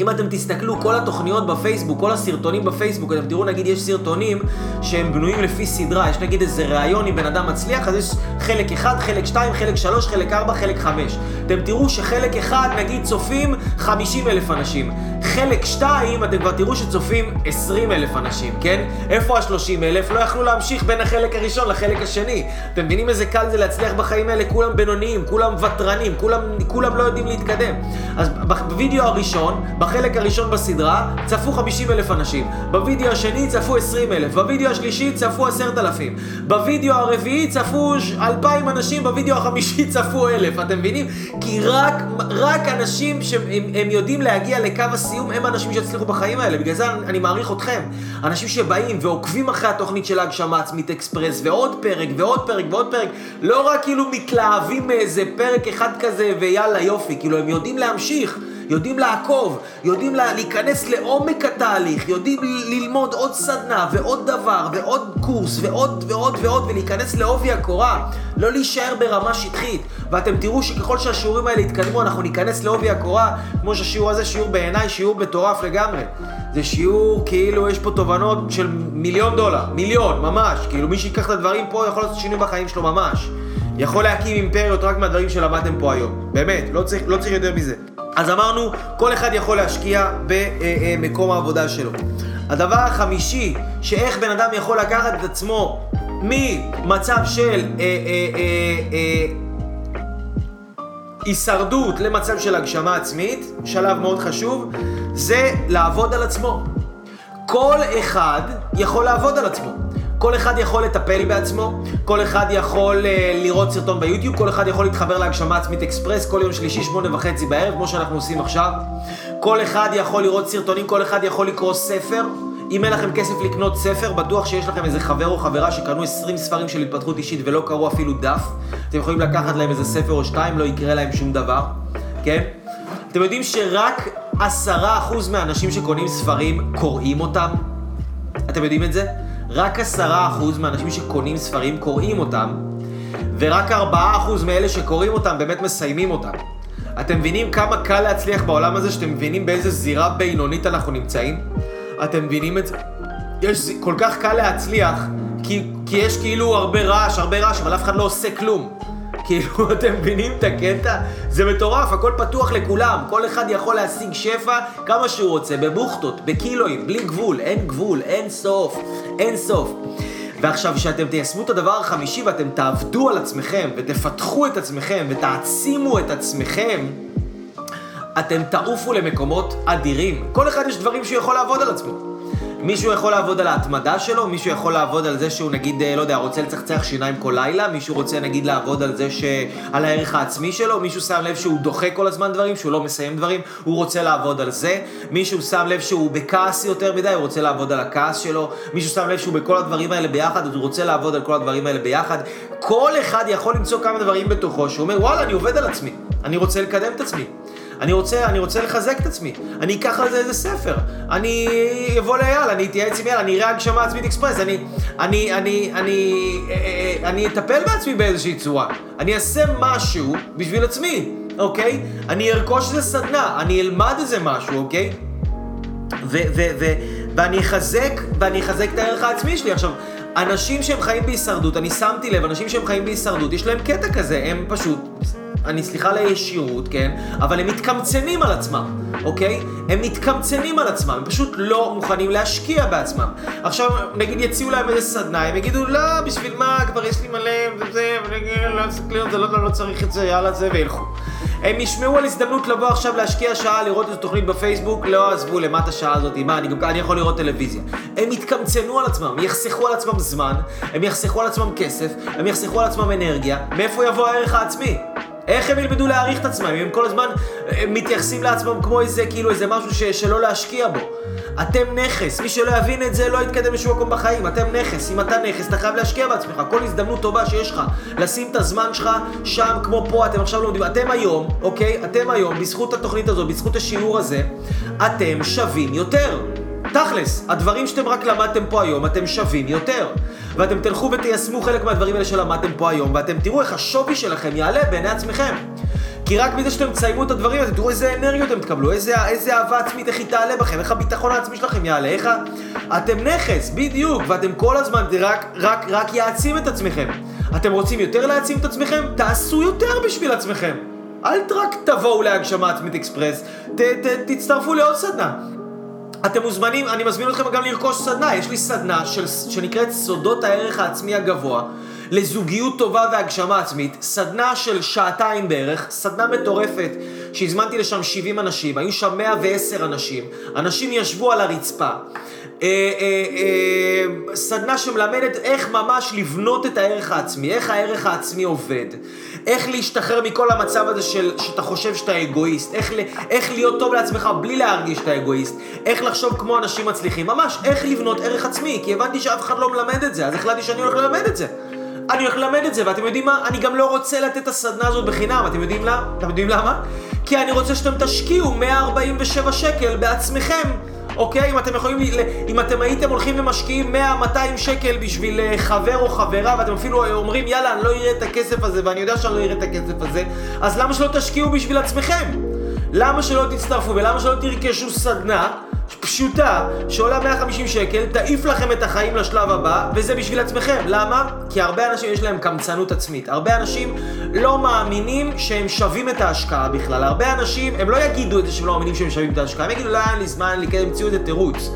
Speaker 1: אם אתם תסתכלו, כל התוכניות בפייסבוק, כל הסרטונים בפייסבוק, אתם תראו, נגיד, יש סרטונים שהם בנויים לפי סדרה, יש נגיד איזה ראיון עם בן אדם מצליח, אז יש חלק 1, חלק 2, חלק 3, חלק 4, חלק 5. אתם תראו שחלק 1, נגיד, צופים 50 אלף אנשים. חלק 2, אתם כבר תראו שצופים 20 אלף אנשים, כן? איפה ה-30 אלף? לא יכלו להמשיך בין החלק הראשון לחלק השני. אתם מבינים איזה קל זה להצליח בחיים האלה? כולם בינוניים, כולם ותרנים, כולם, כולם לא יודעים להתקדם. אז בווידאו הראשון, בחלק הראשון בסדרה, צפו 50 אלף אנשים. בווידאו השני צפו 20 אלף. בווידאו השלישי צפו 10,000. בווידאו הרביעי צפו 2,000 אנשים, בווידאו החמישי צפו 1,000. אתם מבינים? כי רק, רק אנשים שהם יודעים להגיע לקו הסיום, הם האנשים שיצליחו בחיים האלה. בגלל זה אני מעריך אתכם. אנשים שבאים ועוקבים אחרי התוכנית של ההגשמה עצמית אקספרס, ועוד פרק, ועוד פרק, ועוד פרק. לא רק כאילו מתלהבים מאיזה פרק אחד כזה, ויאללה יופי. כאילו, הם יודעים להמשיך. יודעים לעקוב, יודעים לה, להיכנס לעומק התהליך, יודעים ללמוד עוד סדנה ועוד דבר ועוד קורס ועוד ועוד ועוד ולהיכנס לעובי הקורה, לא להישאר ברמה שטחית. ואתם תראו שככל שהשיעורים האלה יתקדמו, אנחנו ניכנס לעובי הקורה, כמו שהשיעור הזה שיעור בעיניי שיעור מטורף לגמרי. זה שיעור כאילו יש פה תובנות של מיליון דולר, מיליון, ממש. כאילו מי שיקח את הדברים פה יכול לעשות שינוי בחיים שלו ממש. יכול להקים אימפריות רק מהדברים שלמדתם פה היום. באמת, לא צריך, לא צריך יותר מזה. אז אמרנו, כל אחד יכול להשקיע במקום העבודה שלו. הדבר החמישי, שאיך בן אדם יכול לקחת את עצמו ממצב של אה, אה, אה, אה, הישרדות למצב של הגשמה עצמית, שלב מאוד חשוב, זה לעבוד על עצמו. כל אחד יכול לעבוד על עצמו. כל אחד יכול לטפל בעצמו, כל אחד יכול uh, לראות סרטון ביוטיוב, כל אחד יכול להתחבר להגשמה עצמית אקספרס כל יום שלישי, שמונה וחצי בערב, כמו שאנחנו עושים עכשיו. כל אחד יכול לראות סרטונים, כל אחד יכול לקרוא ספר. אם אין לכם כסף לקנות ספר, בטוח שיש לכם איזה חבר או חברה שקנו 20 ספרים של התפתחות אישית ולא קראו אפילו דף. אתם יכולים לקחת להם איזה ספר או שתיים, לא יקרה להם שום דבר, כן? אתם יודעים שרק עשרה אחוז מהאנשים שקונים ספרים קוראים אותם? אתם יודעים את זה? רק עשרה אחוז מהאנשים שקונים ספרים קוראים אותם, ורק ארבעה אחוז מאלה שקוראים אותם באמת מסיימים אותם. אתם מבינים כמה קל להצליח בעולם הזה, שאתם מבינים באיזה זירה בינונית אנחנו נמצאים? אתם מבינים את זה? יש, כל כך קל להצליח, כי, כי יש כאילו הרבה רעש, הרבה רעש, אבל אף אחד לא עושה כלום. כאילו, אתם מבינים את הקטע? זה מטורף, הכל פתוח לכולם. כל אחד יכול להשיג שפע כמה שהוא רוצה, בבוכטות, בקילואים, בלי גבול, אין גבול, אין סוף, אין סוף. ועכשיו, כשאתם תיישמו את הדבר החמישי ואתם תעבדו על עצמכם, ותפתחו את עצמכם, ותעצימו את עצמכם, אתם תעופו למקומות אדירים. כל אחד יש דברים שהוא יכול לעבוד על עצמו. מישהו יכול לעבוד על ההתמדה שלו, מישהו יכול לעבוד על זה שהוא נגיד, אה, לא יודע, רוצה לצחצח שיניים כל לילה, מישהו רוצה נגיד לעבוד על זה ש... על הערך העצמי שלו, מישהו שם לב שהוא דוחה כל הזמן דברים, שהוא לא מסיים דברים, הוא רוצה לעבוד על זה, מישהו שם לב שהוא בכעס יותר מדי, הוא רוצה לעבוד על הכעס שלו, מישהו שם לב שהוא בכל הדברים האלה ביחד, אז הוא רוצה לעבוד על כל הדברים האלה ביחד. כל אחד יכול למצוא כמה דברים בתוכו שהוא אומר, וואלה, אני עובד על עצמי, אני רוצה לקדם את עצמי. אני רוצה, אני רוצה לחזק את עצמי. אני אקח על זה איזה ספר. אני אבוא לאייל, אני אתייעץ עם אייל, אני אראה הגשמה עצמית אקספרס, אני, אני, אני, אני, אה, אה, אני אטפל בעצמי באיזושהי צורה. אני אעשה משהו בשביל עצמי, אוקיי? אני ארכוש איזה סדנה, אני אלמד איזה משהו, אוקיי? ו, ו, ו, ואני אחזק, ואני אחזק את הערך העצמי שלי. עכשיו, אנשים שהם חיים בהישרדות, אני שמתי לב, אנשים שהם חיים בהישרדות, יש להם קטע כזה, הם פשוט אני סליחה לישירות, כן? אבל הם מתקמצנים על עצמם, אוקיי? הם מתקמצנים על עצמם, הם פשוט לא מוכנים להשקיע בעצמם. עכשיו, נגיד יציעו להם איזה סדנה, הם יגידו, לא, בשביל מה, כבר יש לי מלא, וזה, ולא לא, לא, לא צריך את זה, יאללה זה, וילכו. הם ישמעו על הזדמנות לבוא עכשיו להשקיע שעה, לראות איזו תוכנית בפייסבוק, לא עזבו, למה את השעה הזאת, מה, אני, אני יכול לראות טלוויזיה. הם יתקמצנו על עצמם, יחסכו על עצמם זמן, הם יחסכו על עצמם כסף, הם יחסכו על עצמם אנרגיה, מאיפה יבוא הערך העצמי? איך הם ילמדו להעריך את עצמם? אם הם כל הזמן אה, מתייחסים לעצמם כמו איזה, כאילו איזה משהו ש, שלא להשקיע בו. אתם נכס, מי שלא יבין את זה לא יתקדם לשום מקום בחיים, אתם נכס, אם אתה נכס אתה חייב להשקיע בעצמך, כל הזדמנות טובה שיש לך, לשים את הזמן שלך שם כמו פה, אתם עכשיו לומדים, אתם היום, אוקיי? אתם היום, בזכות התוכנית הזאת, בזכות השיעור הזה, אתם שווים יותר. תכלס, הדברים שאתם רק למדתם פה היום, אתם שווים יותר. ואתם תלכו ותיישמו חלק מהדברים האלה שלמדתם פה היום, ואתם תראו איך השווי שלכם יעלה בעיני עצמכם. כי רק מזה שאתם תסיימו את הדברים, אתם תראו איזה אנרגיות אתם תקבלו, איזה, איזה אהבה עצמית, איך היא תעלה בכם, איך הביטחון העצמי שלכם יעלה, איך ה... אתם נכס, בדיוק, ואתם כל הזמן, רק, רק, רק יעצים את עצמכם. אתם רוצים יותר להעצים את עצמכם? תעשו יותר בשביל עצמכם. אל רק תבואו להגשמה עצמית אקספרס, ת, ת, תצטרפו לעוד סדנה. אתם מוזמנים, אני מזמין אתכם גם לרכוש סדנה, יש לי סדנה של, שנקראת סודות הערך העצמי הגבוה לזוגיות טובה והגשמה עצמית, סדנה של שעתיים בערך, סדנה מטורפת שהזמנתי לשם 70 אנשים, היו שם 110 אנשים, אנשים ישבו על הרצפה. אה, אה, אה, סדנה שמלמדת איך ממש לבנות את הערך העצמי, איך הערך העצמי עובד, איך להשתחרר מכל המצב הזה של שאתה חושב שאתה אגואיסט, איך, איך להיות טוב לעצמך בלי להרגיש שאתה אגואיסט, איך לחשוב כמו אנשים מצליחים, ממש איך לבנות ערך עצמי, כי הבנתי שאף אחד לא מלמד את זה, אז החלטתי שאני הולך ללמד את זה. אני הולך ללמד את זה, ואתם יודעים מה? אני גם לא רוצה לתת את הסדנה הזאת בחינם, אתם יודעים למה? אתם יודעים למה? כי אני רוצה שאתם תשקיעו 147 שקל בעצמכם. אוקיי? אם אתם יכולים, אם אתם הייתם הולכים ומשקיעים 100-200 שקל בשביל אה, חבר או חברה, ואתם אפילו אומרים, יאללה, אני לא אראה את הכסף הזה, ואני יודע שאני לא אראה את הכסף הזה, אז למה שלא תשקיעו בשביל עצמכם? למה שלא תצטרפו ולמה שלא תרכשו סדנה פשוטה שעולה 150 שקל, תעיף לכם את החיים לשלב הבא, וזה בשביל עצמכם. למה? כי הרבה אנשים יש להם קמצנות עצמית. הרבה אנשים לא מאמינים שהם שווים את ההשקעה בכלל. הרבה אנשים, הם לא יגידו את זה שהם לא מאמינים שהם שווים את ההשקעה, הם יגידו, לא היה לי זמן, לי כן, המציאו איזה תירוץ.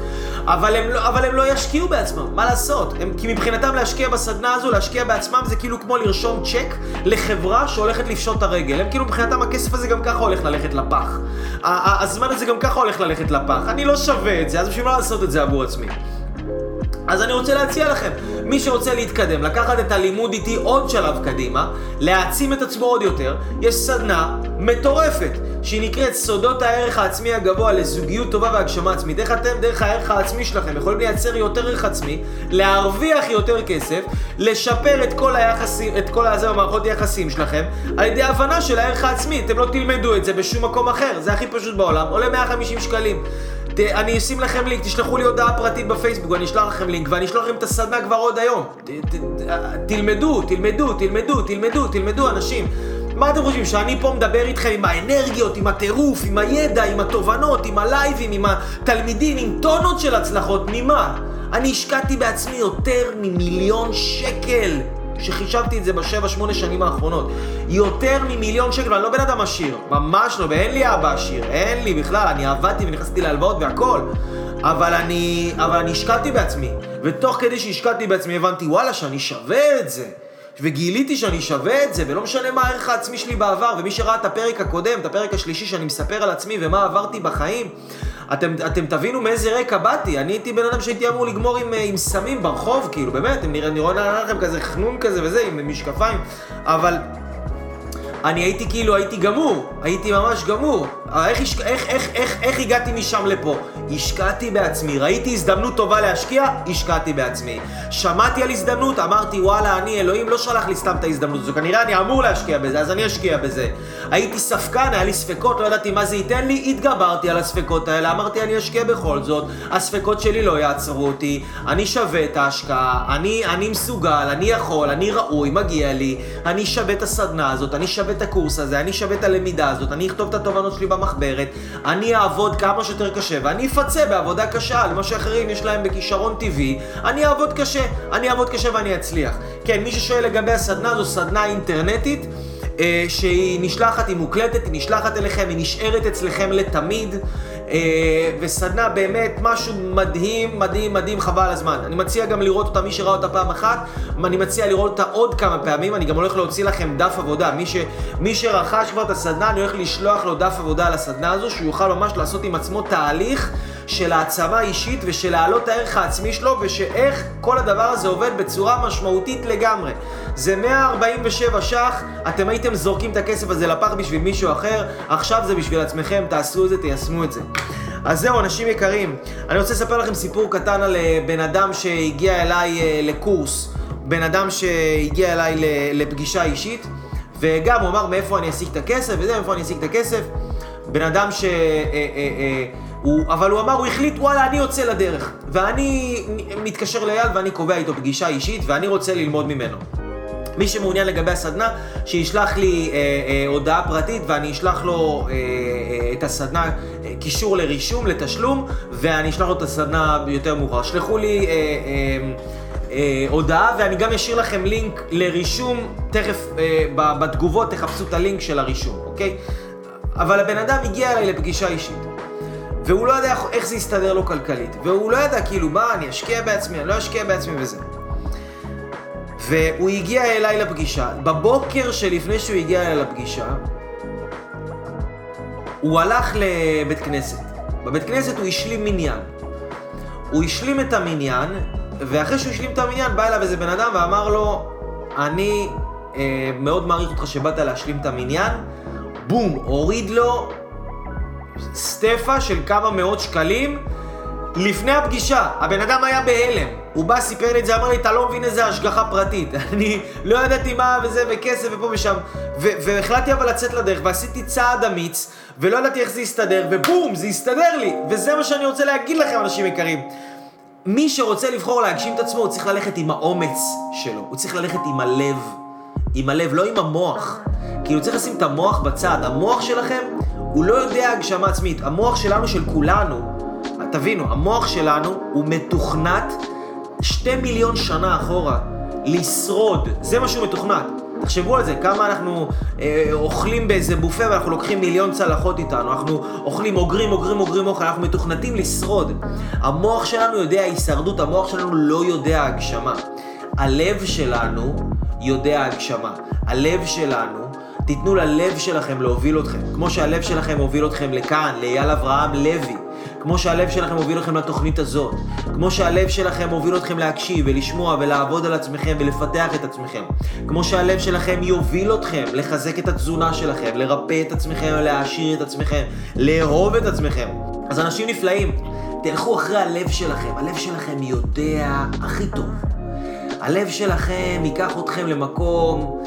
Speaker 1: אבל הם, לא, אבל הם לא ישקיעו בעצמם, מה לעשות? הם, כי מבחינתם להשקיע בסדנה הזו, להשקיע בעצמם זה כאילו כמו לרשום צ'ק לחברה שהולכת לפשוט את הרגל. הם כאילו מבחינתם הכסף הזה גם ככה הולך ללכת לפח. הזמן הזה גם ככה הולך ללכת לפח. אני לא שווה את זה, אז בשביל מה לעשות את זה עבור עצמי? אז אני רוצה להציע לכם, מי שרוצה להתקדם, לקחת את הלימוד איתי עוד שלב קדימה, להעצים את עצמו עוד יותר, יש סדנה מטורפת, שהיא נקראת סודות הערך העצמי הגבוה לזוגיות טובה והגשמה עצמית. איך אתם, דרך הערך העצמי שלכם, יכולים לייצר יותר ערך עצמי, להרוויח יותר כסף, לשפר את כל היחסים, את כל הזה במערכות יחסים שלכם, על ידי הבנה של הערך העצמי. אתם לא תלמדו את זה בשום מקום אחר, זה הכי פשוט בעולם, עולה 150 שקלים. ת, אני אשים לכם לינק, תשלחו לי הודעה פרטית בפייסבוק, ואני אשלח לכם לינק, ואני אשלח לכם את הסדנה כבר עוד היום. ת, ת, תלמדו, תלמדו, תלמדו, תלמדו, תלמדו, אנשים. מה אתם חושבים, שאני פה מדבר איתכם עם האנרגיות, עם הטירוף, עם הידע, עם התובנות, עם הלייבים, עם התלמידים, עם טונות של הצלחות, ממה? אני השקעתי בעצמי יותר ממיליון שקל שחישבתי את זה בשבע, שמונה שנים האחרונות. יותר ממיליון שקל, ואני לא בן אדם עשיר, ממש לא, ואין לי אבא עשיר, אין לי בכלל, אני עבדתי ונכנסתי להלוואות והכל. אבל אני, אבל אני השקעתי בעצמי, ותוך כדי שהשקעתי בעצמי הבנתי, וואלה, שאני שווה את זה. וגיליתי שאני שווה את זה, ולא משנה מה הערך העצמי שלי בעבר, ומי שראה את הפרק הקודם, את הפרק השלישי שאני מספר על עצמי ומה עברתי בחיים, אתם, אתם תבינו מאיזה רקע באתי. אני הייתי בן אדם שהייתי אמור לגמור עם, עם סמים ברחוב, כאילו, באמת, אני רואה לכם כזה חנון כזה וזה, עם משקפיים, אבל... אני הייתי כאילו, הייתי גמור, הייתי ממש גמור. איך, איך, איך, איך, איך איך הגעתי משם לפה? השקעתי בעצמי, ראיתי הזדמנות טובה להשקיע, השקעתי בעצמי. שמעתי על הזדמנות, אמרתי וואלה, אני, אלוהים לא שלח לי סתם את ההזדמנות הזו, כנראה אני אמור להשקיע בזה, אז אני אשקיע בזה. הייתי ספקן, היה לי ספקות, לא ידעתי מה זה ייתן לי, התגברתי על הספקות האלה, אמרתי אני אשקיע בכל זאת, הספקות שלי לא יעצרו אותי, אני שווה את ההשקעה, אני, אני מסוגל, אני יכול, אני ראוי, מגיע לי, אני שווה את הסדנה הזאת, אני שווה את הקורס הזה, אני שווה את הלמידה הזאת, אני אכתוב את התובנות שלי במחברת, אני אעבוד כמה שיותר קשה, ואני אפצה בעבודה קשה על מה שאחרים יש להם בכישרון טבעי, אני אעבוד קשה, אני אעבוד קשה ואני אצליח. כן, מי ששואל לגבי הסדנה, זו סדנה אינטרנטית. אה, שהיא נשלחת, היא מוקלטת, היא נשלחת אליכם, היא נשארת אצלכם לתמיד. אה, וסדנה באמת משהו מדהים, מדהים, מדהים, חבל הזמן. אני מציע גם לראות אותה, מי שראה אותה פעם אחת, אני מציע לראות אותה עוד כמה פעמים, אני גם הולך להוציא לכם דף עבודה. מי, ש, מי שרכש כבר את הסדנה, אני הולך לשלוח לו דף עבודה על הסדנה הזו, שהוא יוכל ממש לעשות עם עצמו תהליך של העצמה אישית ושל להעלות הערך העצמי שלו, ושאיך כל הדבר הזה עובד בצורה משמעותית לגמרי. זה 147 ש"ח, אתם הייתם זורקים את הכסף הזה לפח בשביל מישהו אחר, עכשיו זה בשביל עצמכם, תעשו את זה, תיישמו את זה. אז זהו, אנשים יקרים, אני רוצה לספר לכם סיפור קטן על אה, בן אדם שהגיע אליי אה, לקורס, בן אדם שהגיע אליי לפגישה אישית, וגם הוא אמר מאיפה אני אשיג את הכסף, וזה, מאיפה אני אשיג את הכסף. בן אדם ש... אה, הוא, אבל הוא אמר, הוא החליט, וואלה, אני יוצא לדרך. ואני מתקשר לאייל ואני קובע איתו פגישה אישית, ואני רוצה ללמוד ממנו. מי שמעוניין לגבי הסדנה, שישלח לי אה, אה, הודעה פרטית ואני אשלח לו אה, אה, את הסדנה, אה, קישור לרישום, לתשלום, ואני אשלח לו את הסדנה יותר מאוחר. שלחו לי אה, אה, אה, הודעה ואני גם אשאיר לכם לינק לרישום, תכף אה, בתגובות תחפשו את הלינק של הרישום, אוקיי? אבל הבן אדם הגיע אליי לפגישה אישית. והוא לא יודע איך זה יסתדר לו כלכלית. והוא לא ידע כאילו, מה, אני אשקיע בעצמי, אני לא אשקיע בעצמי וזה. והוא הגיע אליי לפגישה. בבוקר שלפני שהוא הגיע אליי לפגישה, הוא הלך לבית כנסת. בבית כנסת הוא השלים מניין. הוא השלים את המניין, ואחרי שהוא השלים את המניין, בא אליו איזה בן אדם ואמר לו, אני אה, מאוד מעריך אותך שבאת להשלים את המניין. בום, הוריד לו סטפה של כמה מאות שקלים לפני הפגישה. הבן אדם היה בהלם. הוא בא, סיפר לי את זה, אמר לי, אתה לא מבין איזה השגחה פרטית. אני לא ידעתי מה וזה, וכסף ופה ושם. והחלטתי אבל לצאת לדרך, ועשיתי צעד אמיץ, ולא ידעתי איך זה יסתדר, ובום, זה יסתדר לי. וזה מה שאני רוצה להגיד לכם, אנשים יקרים. מי שרוצה לבחור להגשים את עצמו, הוא צריך ללכת עם האומץ שלו. הוא צריך ללכת עם הלב. עם הלב, לא עם המוח. כאילו צריך לשים את המוח בצד. המוח שלכם, הוא לא יודע הגשמה עצמית. המוח שלנו, של כולנו, תבינו, המוח שלנו הוא מתוכנת שתי מיליון שנה אחורה. לשרוד, זה מה שהוא מתוכנת. תחשבו על זה, כמה אנחנו אה, אוכלים באיזה בופה ואנחנו לוקחים מיליון צלחות איתנו, אנחנו אוכלים, אוגרים, אוגרים, אוגרים אוכל, אנחנו מתוכנתים לשרוד. המוח שלנו יודע הישרדות, המוח שלנו לא יודע הגשמה. הלב שלנו יודע הגשמה. הלב שלנו, תיתנו ללב שלכם להוביל אתכם. כמו שהלב שלכם הוביל אתכם לכאן, לאייל אברהם לוי. כמו שהלב שלכם מוביל אתכם לתוכנית הזאת, כמו שהלב שלכם מוביל אתכם להקשיב ולשמוע ולעבוד על עצמכם ולפתח את עצמכם, כמו שהלב שלכם יוביל אתכם לחזק את התזונה שלכם, לרפא את עצמכם, להעשיר את עצמכם, לאהוב את עצמכם. אז אנשים נפלאים, תלכו אחרי הלב שלכם, הלב שלכם יודע הכי טוב. הלב שלכם ייקח אתכם למקום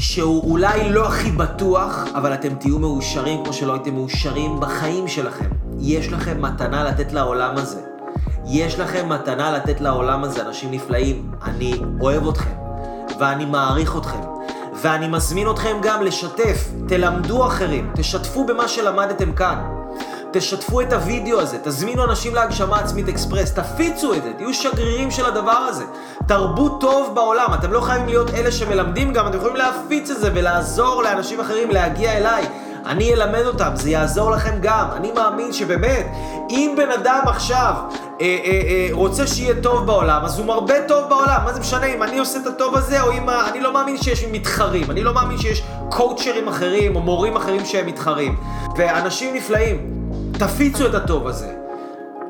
Speaker 1: שהוא אולי לא הכי בטוח, אבל אתם תהיו מאושרים כמו שלא הייתם מאושרים בחיים שלכם. יש לכם מתנה לתת לעולם הזה. יש לכם מתנה לתת לעולם הזה, אנשים נפלאים. אני אוהב אתכם, ואני מעריך אתכם, ואני מזמין אתכם גם לשתף. תלמדו אחרים, תשתפו במה שלמדתם כאן. תשתפו את הוידאו הזה, תזמינו אנשים להגשמה עצמית אקספרס, תפיצו את זה, תהיו שגרירים של הדבר הזה. תרבו טוב בעולם, אתם לא חייבים להיות אלה שמלמדים גם, אתם יכולים להפיץ את זה ולעזור לאנשים אחרים להגיע אליי. אני אלמד אותם, זה יעזור לכם גם. אני מאמין שבאמת, אם בן אדם עכשיו אה, אה, אה, רוצה שיהיה טוב בעולם, אז הוא מרבה טוב בעולם. מה זה משנה אם אני עושה את הטוב הזה, או אם... אני לא מאמין שיש מתחרים. אני לא מאמין שיש קואוצ'רים אחרים, או מורים אחרים שהם מתחרים. ואנשים נפלאים, תפיצו את הטוב הזה.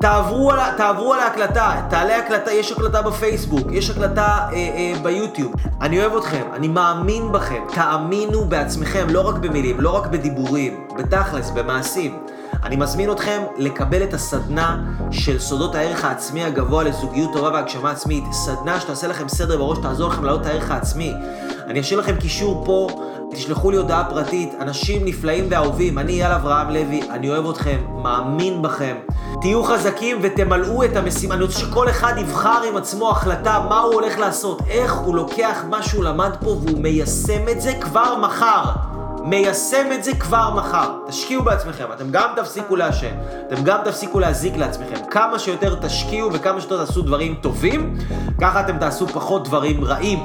Speaker 1: תעברו על, תעברו על ההקלטה, תעלה הקלטה, יש הקלטה בפייסבוק, יש הקלטה אה, אה, ביוטיוב. אני אוהב אתכם, אני מאמין בכם, תאמינו בעצמכם, לא רק במילים, לא רק בדיבורים, בתכלס, במעשים. אני מזמין אתכם לקבל את הסדנה של סודות הערך העצמי הגבוה לזוגיות טובה והגשמה עצמית. סדנה שתעשה לכם סדר בראש, תעזור לכם להעלות את הערך העצמי. אני אשאיר לכם קישור פה תשלחו לי הודעה פרטית, אנשים נפלאים ואהובים, אני אייל אברהם לוי, אני אוהב אתכם, מאמין בכם. תהיו חזקים ותמלאו את המשימה. אני רוצה שכל אחד יבחר עם עצמו החלטה מה הוא הולך לעשות, איך הוא לוקח מה שהוא למד פה והוא מיישם את זה כבר מחר. מיישם את זה כבר מחר. תשקיעו בעצמכם, אתם גם תפסיקו לעשן, אתם גם תפסיקו להזיק לעצמכם. כמה שיותר תשקיעו וכמה שיותר תעשו דברים טובים, ככה אתם תעשו פחות דברים רעים.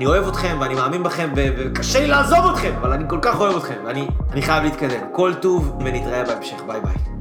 Speaker 1: אני אוהב אתכם ואני מאמין בכם וקשה לי לעזוב אתכם, אבל אני כל כך אוהב אתכם ואני חייב להתקדם. כל טוב ונתראה בהמשך, ביי ביי.